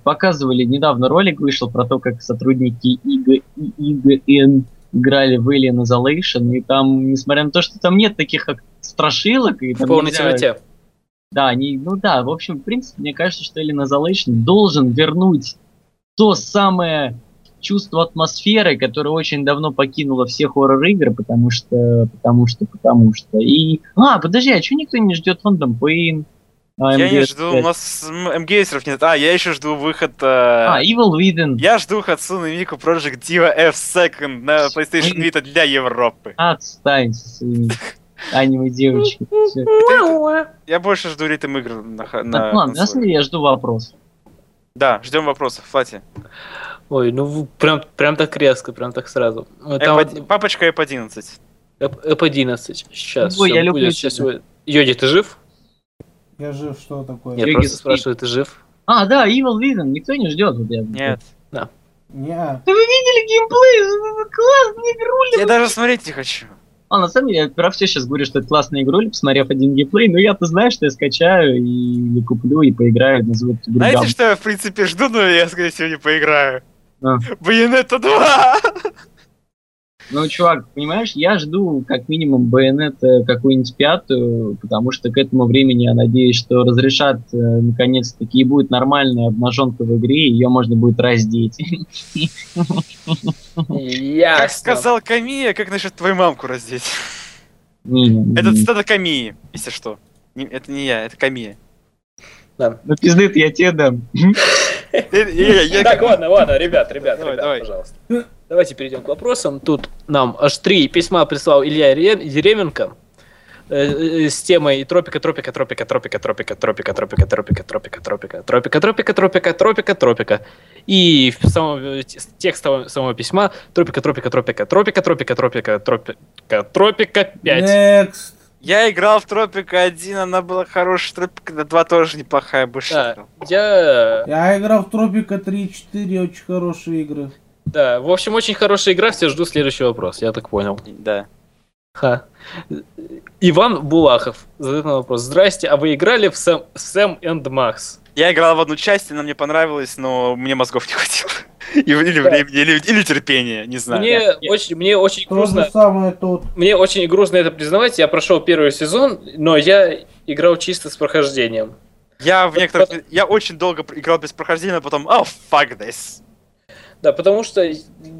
Speaker 4: показывали, недавно ролик вышел про то, как сотрудники ИГ, IGN играли в Alien Isolation, и там, несмотря на то, что там нет таких как страшилок, и
Speaker 3: В
Speaker 4: там
Speaker 3: полной
Speaker 4: нельзя-
Speaker 3: темноте.
Speaker 4: Да, они, ну да, в общем, в принципе, мне кажется, что Alien Isolation должен вернуть то самое чувство атмосферы, которое очень давно покинуло все хоррор-игры, потому что, потому что, потому что. И, а, подожди, а что никто не ждет Phantom Pain? а,
Speaker 1: Я не
Speaker 4: MGS5?
Speaker 1: жду, у нас МГСеров нет. А, я еще жду выход... э,
Speaker 4: А, Evil Within.
Speaker 1: Я жду Hatsune Miku Project Diva F2 на PlayStation. Vita для Европы.
Speaker 4: Отстань со своими аниме-девочками. Всё.
Speaker 1: Я больше жду ритм игр на,
Speaker 4: ладно, на
Speaker 1: консоли.
Speaker 4: самом деле я жду вопрос.
Speaker 1: Да, ждем вопросов. Флати.
Speaker 3: Ой, ну прям, прям так резко, прям так сразу. Э, Там
Speaker 1: F1
Speaker 3: вот
Speaker 1: Папочка F11.
Speaker 3: F11. Сейчас.
Speaker 4: Ой, я люблю
Speaker 3: будет, сейчас. Йоди, ты жив?
Speaker 2: Я жив, что такое?
Speaker 3: Нет,
Speaker 4: Йоги
Speaker 3: просто спрашиваю, ты жив?
Speaker 4: А, да, Evil Within, никто не ждет. Вот я.
Speaker 1: Нет.
Speaker 2: Не,
Speaker 4: Да вы видели геймплей? Это классная игруля.
Speaker 1: Я даже смотреть не хочу.
Speaker 4: А, на самом деле, я про все сейчас говорю, что это классная игруля, посмотрев один геймплей, но я-то знаю, что я скачаю и или куплю, и поиграю, назову игру
Speaker 1: Знаете, что я, в принципе, жду, но я, скорее всего, не поиграю?
Speaker 4: А.
Speaker 1: Байонета 2!
Speaker 4: Ну, чувак, понимаешь, я жду как минимум Bayonetta э, какую-нибудь пятую, потому что к этому времени я надеюсь, что разрешат э, наконец-таки и будет нормальная обнаженка в игре, и ее можно будет раздеть.
Speaker 3: Я.
Speaker 1: Как сказал Камия, как насчет твою мамку раздеть? Это цитата Камии, если что. Это не я, это Камия.
Speaker 4: Ну, пизды я тебе дам.
Speaker 1: Э, э,
Speaker 3: Так, ладно, ладно, ребят, ребят,
Speaker 1: Давай,
Speaker 3: ребят,
Speaker 1: давай.
Speaker 3: пожалуйста. Давайте перейдем к вопросам. Тут нам аж три письма прислал Илья Ере- Еременко э, э, с темой тропика, тропика, тропика, тропика, тропика, тропика, тропика, тропика, тропика, тропика, тропика, тропика, тропика, тропика, тропика. И в самом э, те- текст самого письма тропика, тропика, тропика, тропика, тропика, тропика, тропика, тропика 5.
Speaker 2: Next.
Speaker 1: Я играл в Тропика 1, она была хорошая, Тропика 2 тоже неплохая, больше
Speaker 3: Да, я
Speaker 2: Я играл в Тропика 3-4, очень хорошие игры.
Speaker 3: Да, в общем, очень хорошая игра, все жду следующий вопрос, я так понял.
Speaker 1: Да.
Speaker 3: Ха. Иван Булахов задает нам вопрос. Здрасте, а вы играли в Сэм, Сэм энд Макс?
Speaker 1: Я играл в одну часть, она мне понравилась, но мне мозгов не (laughs) хватило. Или
Speaker 3: Да.
Speaker 1: времени, или, или терпения, не знаю.
Speaker 3: Мне очень, мне очень
Speaker 2: То
Speaker 3: грустно,
Speaker 2: самое тут.
Speaker 3: мне очень грустно это признавать. Я прошел первый сезон, но я играл чисто с прохождением.
Speaker 1: Я в некоторых...
Speaker 3: потом-
Speaker 1: Я очень долго играл без прохождения, а потом... Oh, fuck this.
Speaker 3: Да, потому что,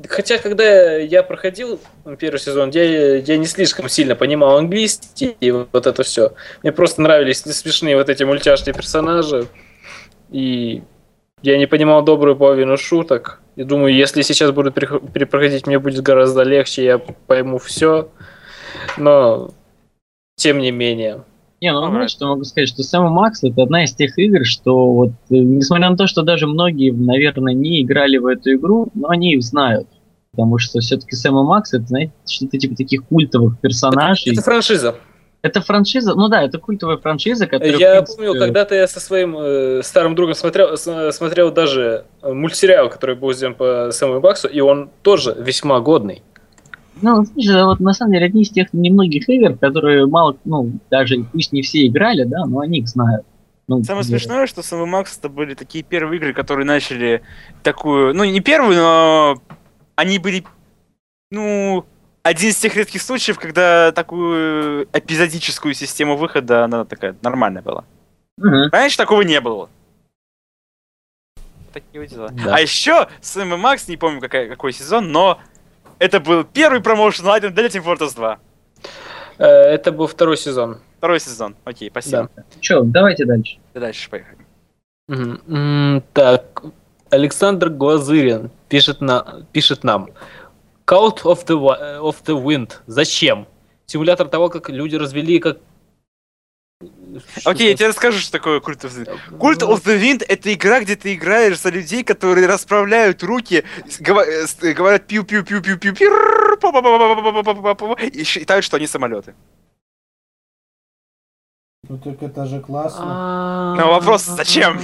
Speaker 3: хотя когда я проходил первый сезон, я, я не слишком сильно понимал английский и вот это все. Мне просто нравились смешные вот эти мультяшные персонажи. И я не понимал добрую половину шуток. И думаю, если сейчас буду перепроходить, мне будет гораздо легче, я пойму все. Но, тем не менее.
Speaker 4: Не, ну знаешь, что могу сказать, что Сэм Макс это одна из тех игр, что вот, э, несмотря на то, что даже многие, наверное, не играли в эту игру, но они их знают. Потому что все-таки Сэм и Макс это, знаете, что-то типа таких культовых персонажей.
Speaker 3: Это франшиза.
Speaker 4: Это франшиза, ну да, это культовая франшиза, которая.
Speaker 3: Я
Speaker 4: принципе,
Speaker 3: помню, когда-то я со своим э, старым другом смотрел, смотрел даже э, мультсериал, который был сделан по Сэму Баксу, и он тоже весьма годный.
Speaker 4: Ну, знаешь, вот на самом деле одни из тех немногих игр, которые мало, ну, даже пусть не все играли, да, но они их знают. Ну,
Speaker 1: Самое
Speaker 4: да.
Speaker 1: смешное, что Sam Max это были такие первые игры, которые начали такую, ну не первую, но они были, ну, один из тех редких случаев, когда такую эпизодическую систему выхода, она такая нормальная была.
Speaker 4: Мгм.
Speaker 1: Раньше такого не было. Такие вот дела.
Speaker 3: Да.
Speaker 1: А еще Sam Max, не помню какой, какой сезон, но это был первый промоушен айдем для Team Fortress 2.
Speaker 3: Э, Это был второй сезон.
Speaker 1: Второй сезон. Окей, спасибо.
Speaker 4: Чё, давайте дальше.
Speaker 1: Дальше поехали.
Speaker 3: Мгм. М, Так, Александр Глазырин пишет, на, пишет нам. Cult of the, э, of the Wind. Зачем? Симулятор того, как люди развели, как...
Speaker 1: А окей, я тебе расскажу, что такое Cult of the Wind. Of the Wind — это игра, где ты играешь за людей, которые расправляют руки, э, э, говорят пью-пью-пью-пью-пью-пью, и считают, что они самолеты.
Speaker 2: Ну так это же классно.
Speaker 1: Но вопрос, зачем?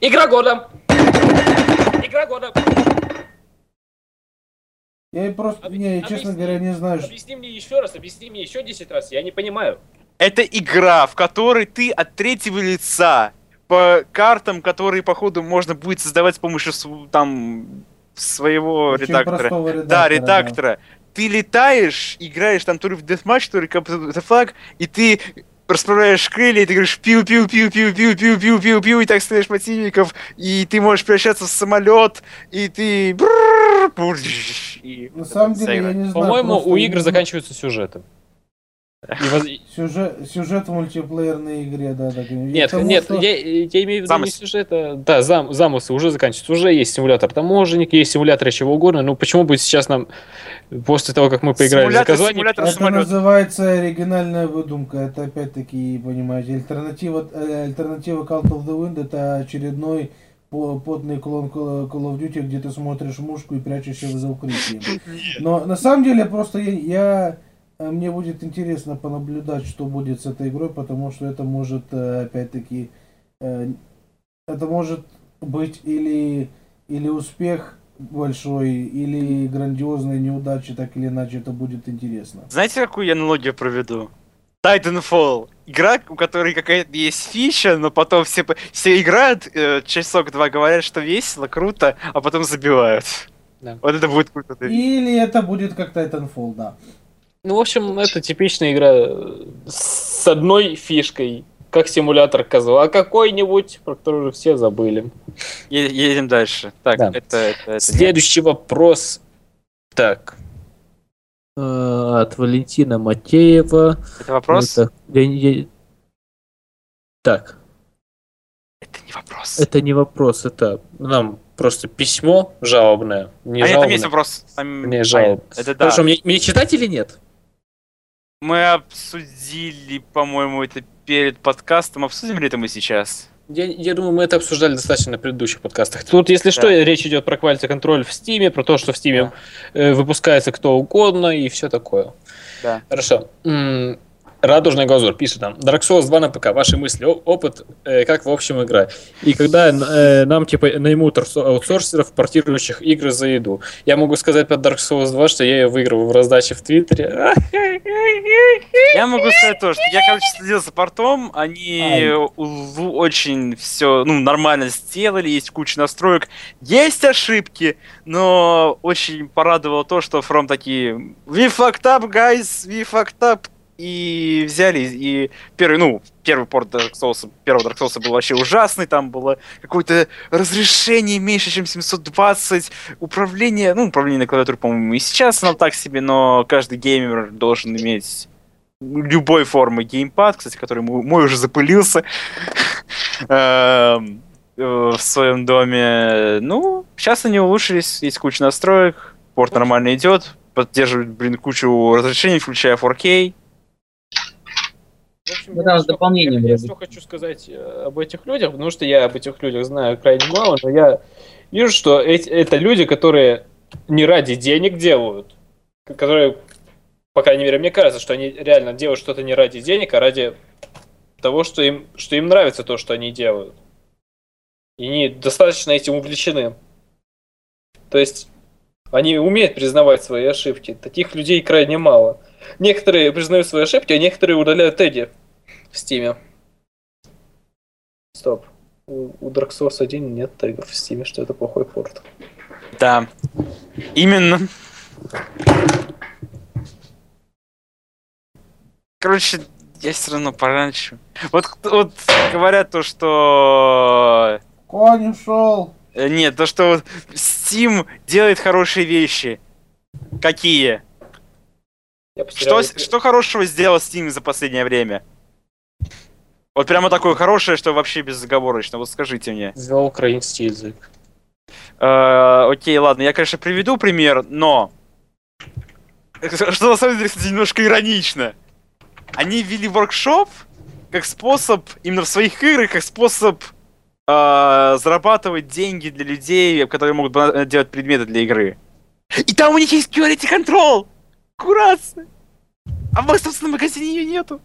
Speaker 3: Игра года! Игра года!
Speaker 2: Я просто, не, я, честно говоря, не знаю.
Speaker 3: Объясни мне еще раз, объясни мне еще 10 раз, я не понимаю.
Speaker 1: Это игра, в которой ты от третьего лица по картам, которые, походу, можно будет создавать с помощью там своего
Speaker 2: Очень
Speaker 1: редактора.
Speaker 2: редактора.
Speaker 1: Да, редактора. Ты летаешь, играешь там то ли в Deathmatch, то ли the Flag, и ты расправляешь крылья, и ты говоришь пиу пиу пиу пиу пиу пиу пиу пиу пиу и так стреляешь противников, и ты можешь превращаться в самолет, и ты... и
Speaker 2: На самом деле, я не знаю.
Speaker 3: По-моему, у игр заканчиваются сюжетом. И воз-
Speaker 2: Сюжет, сюжет в мультиплеерной игре, да, так.
Speaker 3: Нет,
Speaker 2: Потому
Speaker 3: нет,
Speaker 2: что-
Speaker 3: я, я имею в виду
Speaker 1: Замысел.
Speaker 3: не сюжета. Да, зам, замыслы уже заканчиваются. Уже есть симулятор таможенник, есть симулятор чего угодно. Ну почему бы сейчас нам, после того, как мы поиграли в
Speaker 1: Симулятор,
Speaker 3: заказание,
Speaker 1: симулятор
Speaker 2: Это
Speaker 1: самолета.
Speaker 2: называется оригинальная выдумка. Это опять-таки, понимаете, альтернатива, э, альтернатива Call of the Wind это очередной по- потный клон Call of Duty, где ты смотришь мушку и прячешься за укрытием. Но на самом деле просто я, я- мне будет интересно понаблюдать, что будет с этой игрой, потому что это может э, опять-таки э, это может быть или или успех большой, или грандиозная неудача, так или иначе это будет интересно.
Speaker 1: Знаете, какую я аналогию проведу? Titanfall. Игра, у которой какая-то есть фича, но потом все, все играют, э, часок-два говорят, что весело, круто, а потом забивают.
Speaker 3: Да.
Speaker 1: Вот это будет круто.
Speaker 2: Или это будет как Titanfall, да.
Speaker 3: Ну, в общем, это типичная игра с одной фишкой, как симулятор козла, а какой-нибудь, про который уже все забыли.
Speaker 1: Е- едем дальше. Так,
Speaker 3: Да.
Speaker 1: это, это, это нет.
Speaker 3: Следующий вопрос. Так. Э, От Валентина Матеева.
Speaker 1: Это вопрос?
Speaker 3: Это- я- я- Так,
Speaker 1: Это не вопрос.
Speaker 3: это не вопрос, это нам просто письмо жалобное. Не
Speaker 1: а нет, там
Speaker 3: жалобное.
Speaker 1: есть вопрос. Там-
Speaker 3: Не жалоб.
Speaker 1: А, Это да.
Speaker 3: Хорошо, мне, мне читать или нет?
Speaker 1: Мы обсудили, по-моему, это перед подкастом. Обсудим ли это мы сейчас?
Speaker 3: Я, я думаю, мы это обсуждали достаточно на предыдущих подкастах. Тут, если что,
Speaker 1: Да.
Speaker 3: речь идет про quality контроль в Steam, про то, что в Steam э, выпускается кто угодно и все такое.
Speaker 1: Да.
Speaker 3: Хорошо. Радужный глазур пишет нам. Dark Souls 2 на ПК. Ваши мысли, опыт, э, как в общем игра. И когда э, нам типа наймут аутсо- аутсорсеров, портирующих игры за еду. Я могу сказать по Dark Souls 2, что я ее выигрываю в раздаче в Твиттере.
Speaker 1: Я могу сказать то, что я, короче, следил за портом, они очень все, ну, нормально сделали, есть куча настроек, есть ошибки, но очень порадовало то, что From такие We fucked up, guys, we fucked up, и взяли, и первый, ну, первый порт Dark Souls, первого Dark Souls был вообще ужасный, там было какое-то разрешение меньше, чем 720, управление, ну, управление на клавиатуре, по-моему, и сейчас оно так себе, но каждый геймер должен иметь любой формы геймпад, кстати, который мой, уже запылился (laughs) эм, э, в своем доме. Ну, сейчас они улучшились, есть куча настроек, порт нормально идет, поддерживает, блин, кучу разрешений, включая 4K.
Speaker 3: Общем,
Speaker 4: Ну,
Speaker 3: я
Speaker 4: там
Speaker 3: что-
Speaker 4: дополнение
Speaker 3: я, я что хочу сказать э, об этих людях, потому что я об этих людях знаю крайне мало, но я вижу, что эти, это люди, которые не ради денег делают, которые, по крайней мере, мне кажется, что они реально делают что-то не ради денег, а ради того, что им, что им нравится то, что они делают. И они достаточно этим увлечены. То есть они умеют признавать свои ошибки. Таких людей крайне мало. Некоторые признают свои ошибки, а некоторые удаляют теги в стиме. Стоп. У, у Dark Souls 1 нет тегов в Steam, что это плохой порт.
Speaker 1: Да. Именно. Короче, я все равно пораньше. Вот, вот говорят то, что...
Speaker 2: Конь ушел.
Speaker 1: Э, Нет, то, что вот Steam делает хорошие вещи. Какие? Что, что хорошего сделал Steam за последнее время? Вот прямо такое хорошее, что вообще безоговорочно. Вот скажите мне.
Speaker 3: Сделал украинский язык.
Speaker 1: Э, окей, ладно, я, конечно, приведу пример, но... Что на самом деле, кстати, немножко иронично. Они ввели воркшоп как способ, именно в своих играх, как способ э, зарабатывать деньги для людей, которые могут делать предметы для игры. И там у них есть quality control! Курация! А в собственном магазине ее нету.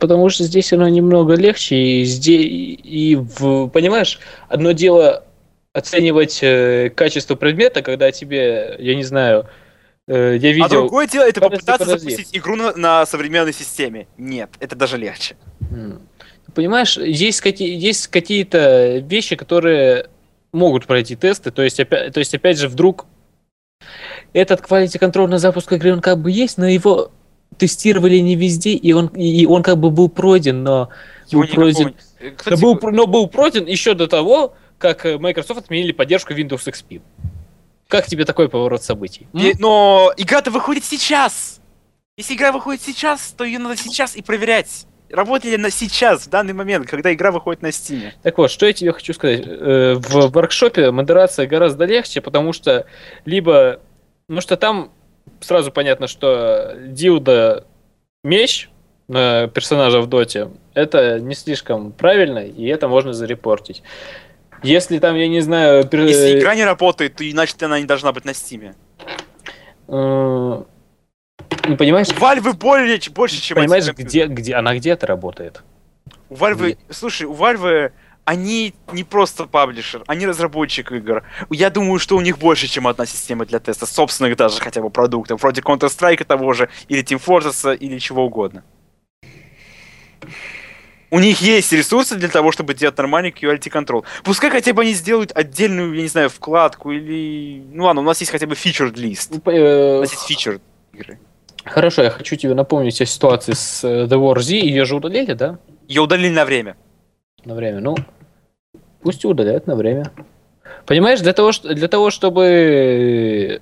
Speaker 3: Потому что здесь оно немного легче, и здесь, и в, понимаешь, одно дело оценивать э, качество предмета, когда тебе, я не знаю, э, я
Speaker 1: А
Speaker 3: видел...
Speaker 1: другое дело, это
Speaker 3: Подожди,
Speaker 1: попытаться
Speaker 3: подожди.
Speaker 1: запустить игру на, на современной системе. Нет, это даже легче.
Speaker 3: Понимаешь, есть, какие, есть какие-то вещи, которые могут пройти тесты, то есть, опять, то есть, опять же, вдруг этот quality control на запуск игры, он как бы есть, но его тестировали не везде, и он, и он как бы был пройден, но
Speaker 1: Его
Speaker 3: был пройден,
Speaker 1: никакого Э, Кстати,
Speaker 3: но был, но был пройден еще до того, как э, Microsoft отменили поддержку Windows XP. Как тебе такой поворот событий?
Speaker 1: но игра-то выходит сейчас. Если игра выходит сейчас, то ее надо сейчас и проверять. Работает ли она сейчас, в данный момент, когда игра выходит на Steam?
Speaker 3: Так вот, что я тебе хочу сказать. Э, В воркшопе модерация гораздо легче, потому что либо... Ну что там сразу понятно, что дилда меч на персонажа в доте, это не слишком правильно, и это можно зарепортить. Если там, я не знаю... пер-
Speaker 1: Если игра не работает, то иначе она не должна быть на Steam.
Speaker 3: э, ну, понимаешь,
Speaker 1: У Valve более, больше, чем
Speaker 3: понимаешь, где, где она где-то работает.
Speaker 1: У Valve, слушай, у Valve они не просто паблишер, они разработчик игр. Я думаю, что у них больше, чем одна система для теста собственных даже хотя бы продуктов, вроде Counter-Strike того же, или Team Fortress, или чего угодно. У них есть ресурсы для того, чтобы делать нормальный quality control. Пускай хотя бы они сделают отдельную, я не знаю, вкладку или... Ну ладно, у нас есть хотя бы featured list.
Speaker 3: Ну, э,
Speaker 1: У нас есть featured игры.
Speaker 3: Хорошо, я хочу тебе напомнить о ситуации с э, The War Z. Ее же удалили, да?
Speaker 1: Ее удалили на время.
Speaker 3: На время. Ну, пусть удаляют на время. Понимаешь, для того, что- для того чтобы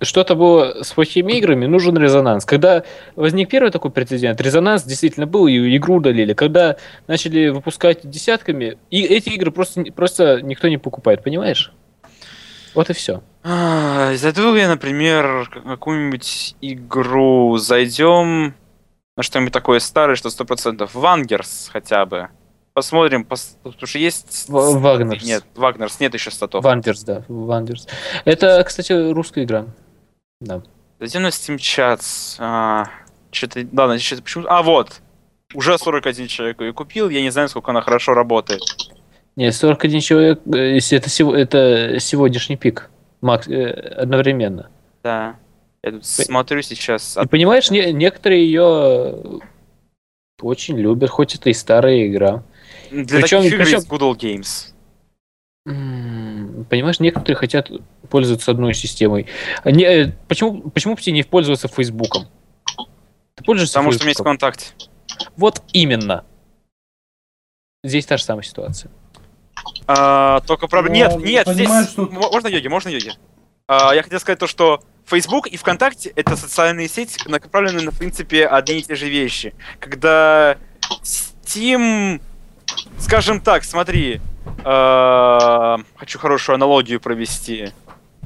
Speaker 3: что-то было с плохими играми, нужен резонанс. Когда возник первый такой прецедент, резонанс действительно был, и игру удалили. Когда начали выпускать десятками, и эти игры просто, просто никто не покупает, понимаешь? Вот и все.
Speaker 1: А, Зайду я, например, какую-нибудь игру, зайдем на что-нибудь такое старое, что 100%. Vangers хотя бы. Посмотрим, пос- потому что есть...
Speaker 3: Vangers.
Speaker 1: Нет, Vangers, нет еще статов.
Speaker 3: Vangers, да, Vangers. Это, кстати, русская игра. Да.
Speaker 1: Зайдем на Steam Chats. А, что-то... Ладно, что-то почему... А, вот. Уже 41 человек ее купил, я не знаю, сколько она хорошо работает.
Speaker 3: Не, 41 человек, э, это, сего- это сегодняшний пик. Макс, э, одновременно.
Speaker 1: Да. Я тут смотрю сейчас.
Speaker 3: И понимаешь, не- некоторые ее очень любят, хоть это и старая игра.
Speaker 1: Для
Speaker 3: причем-
Speaker 1: таких игр
Speaker 3: причем-
Speaker 1: есть Good Old Games.
Speaker 3: Понимаешь, некоторые хотят пользоваться одной системой. А не- э, почему, почему бы тебе не пользоваться Фейсбуком? Ты пользуешься
Speaker 1: Потому что у меня есть
Speaker 3: Фейсбуком?
Speaker 1: ВКонтакте.
Speaker 3: Вот именно. Здесь та же самая ситуация.
Speaker 1: А, только проблема...
Speaker 2: Ну,
Speaker 1: Нет, нет,
Speaker 2: понимаешь,
Speaker 1: здесь...
Speaker 2: что-
Speaker 1: Можно йоги, можно йоги. А, я хотел сказать то, что Facebook и ВКонтакте — это социальные сети, направленные на, в принципе, одни и те же вещи. Когда Steam... Скажем так, смотри, а, хочу хорошую аналогию провести.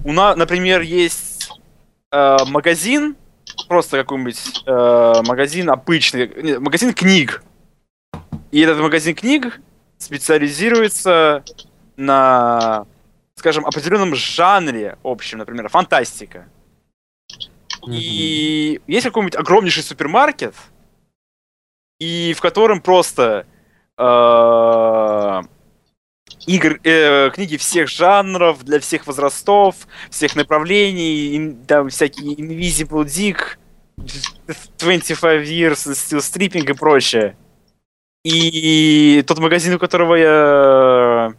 Speaker 1: У нас, например, есть а, магазин, просто какой-нибудь а, магазин обычный, магазин книг. И этот магазин книг специализируется на, скажем, определенном жанре общем, например, фантастика. И есть какой-нибудь огромнейший супермаркет, и в котором просто э, игр, э, книги всех жанров, для всех возрастов, всех направлений, ин- там всякие Invisible Dick, 25 Years, Steel Stripping и прочее. И тот магазин, у которого я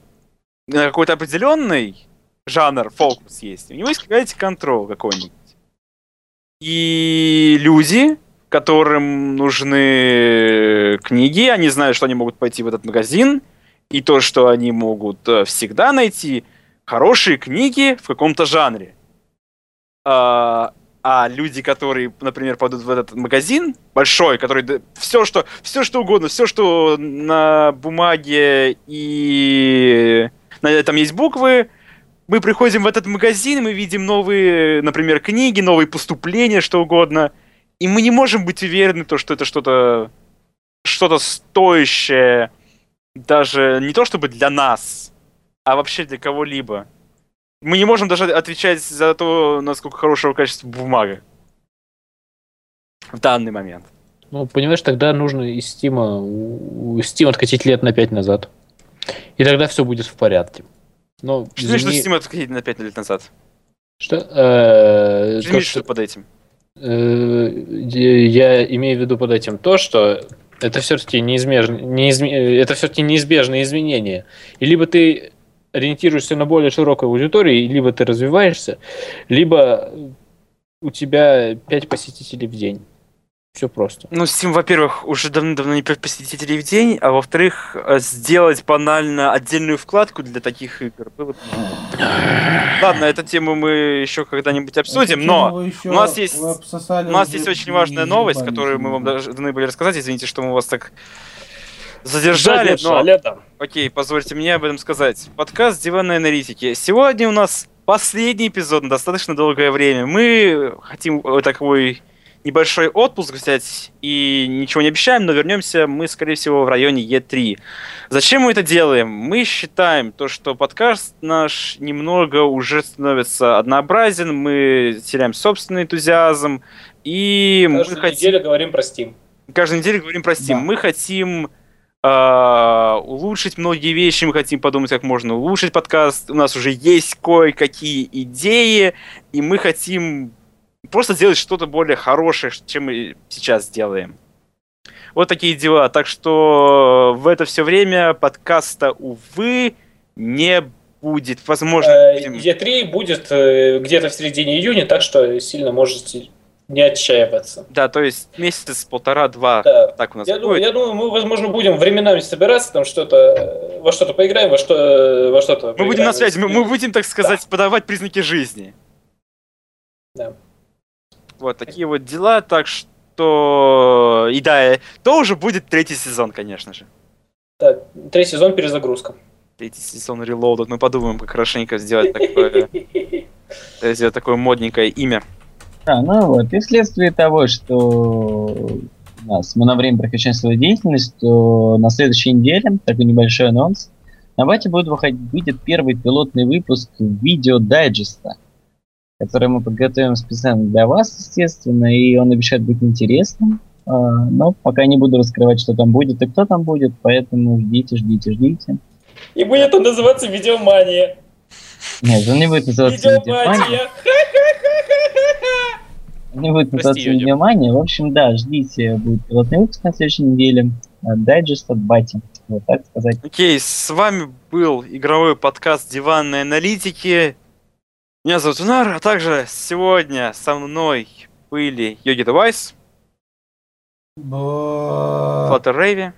Speaker 1: на какой-то определенный жанр, фокус есть, у него есть какая-то контрол какой-нибудь. И люди, которым нужны книги, они знают, что они могут пойти в этот магазин, и то, что они могут э, всегда найти хорошие книги в каком-то жанре. А, а люди, которые, например, пойдут в этот магазин большой, который все что, все что угодно, все что на бумаге и на этом есть буквы, мы приходим в этот магазин, мы видим новые, например, книги, новые поступления, что угодно, и мы не можем быть уверены, то, что это что-то что-то стоящее, даже не то чтобы для нас, а вообще для кого-либо. Мы не можем даже отвечать за то, насколько хорошего качества бумага. В данный момент.
Speaker 3: Ну, понимаешь, тогда нужно из Стима, у Steam откатить лет на 5 назад. И тогда все будет в порядке.
Speaker 1: Но, что извини... значит, что Steam откатить на 5 лет назад?
Speaker 3: Что? Э,
Speaker 1: что, что под этим?
Speaker 3: Э, я имею в виду под этим то, что это все-таки неизбежно, это все-таки неизбежные изменения. И либо ты ориентируешься на более широкую аудиторию, либо ты развиваешься, либо у тебя 5 посетителей в день. Все просто.
Speaker 1: Ну, Steam, во-первых, уже давно-давно не 5 посетителей в день, а во-вторых, э, сделать банально отдельную вкладку для таких игр было бы... Ладно, эту тему мы еще когда-нибудь обсудим, но у нас есть, у нас есть очень важная новость, которую мы вам должны были рассказать. Извините, что мы вас так задержали, но... Окей, позвольте мне об этом сказать. Подкаст диванной аналитики. Сегодня у нас последний эпизод на достаточно долгое время. Мы хотим такой небольшой отпуск взять и ничего не обещаем, но вернемся мы, скорее всего, в районе Е3. Зачем мы это делаем? Мы считаем то, что подкаст наш немного уже становится однообразен, мы теряем собственный энтузиазм, и
Speaker 3: Каждую мы хотим... неделю говорим про Steam.
Speaker 1: Каждую неделю говорим про Steam. Да. Мы хотим Uh, улучшить многие вещи, мы хотим подумать, как можно улучшить подкаст. У нас уже есть кое-какие идеи, и мы хотим просто сделать что-то более хорошее, чем мы сейчас делаем. Вот такие дела. Так что в это все время подкаста, увы, не будет. Возможно,
Speaker 3: э, будем... E3 будет э, где-то в середине июня, так что сильно можете не отчаиваться.
Speaker 1: Да, то есть месяц, полтора-два, да. так у нас
Speaker 3: я будет. Думаю, я думаю, мы, возможно, будем временами собираться, там что-то, во что-то поиграем, во, что, во что-то
Speaker 1: Мы будем на связи, мы, мы будем, так сказать, да. подавать признаки жизни.
Speaker 3: Да.
Speaker 1: Вот такие вот дела, так что... И да, то уже будет третий сезон, конечно же.
Speaker 3: Да, третий сезон перезагрузка.
Speaker 1: Третий сезон Reloaded. Мы подумаем, как хорошенько сделать такое... (laughs) Сделать такое модненькое имя.
Speaker 4: А, ну вот, и вследствие того, что у нас мы на время прекращаем свою деятельность, то на следующей неделе, такой небольшой анонс, на Бате будет выходить, выйдет первый пилотный выпуск видео дайджеста который мы подготовим специально для вас, естественно, и он обещает быть интересным. А, но пока не буду раскрывать, что там будет и кто там будет, поэтому ждите, ждите, ждите.
Speaker 3: И будет он называться «Видеомания».
Speaker 4: Нет, он не будет называться «Видеомания». Он не будет называться «Видеомания». В общем, да, ждите, будет пилотный выпуск на следующей неделе. Дайджест от Бати. Вот так сказать.
Speaker 1: Окей, okay, с вами был игровой подкаст «Диванной аналитики». Меня зовут Унар, а также сегодня со мной были Йоги Девайс, Флаттер Рейви,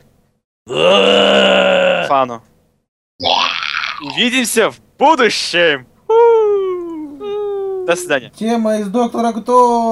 Speaker 1: Фану. Увидимся в будущем! До свидания.
Speaker 2: Тема из Доктора Кто?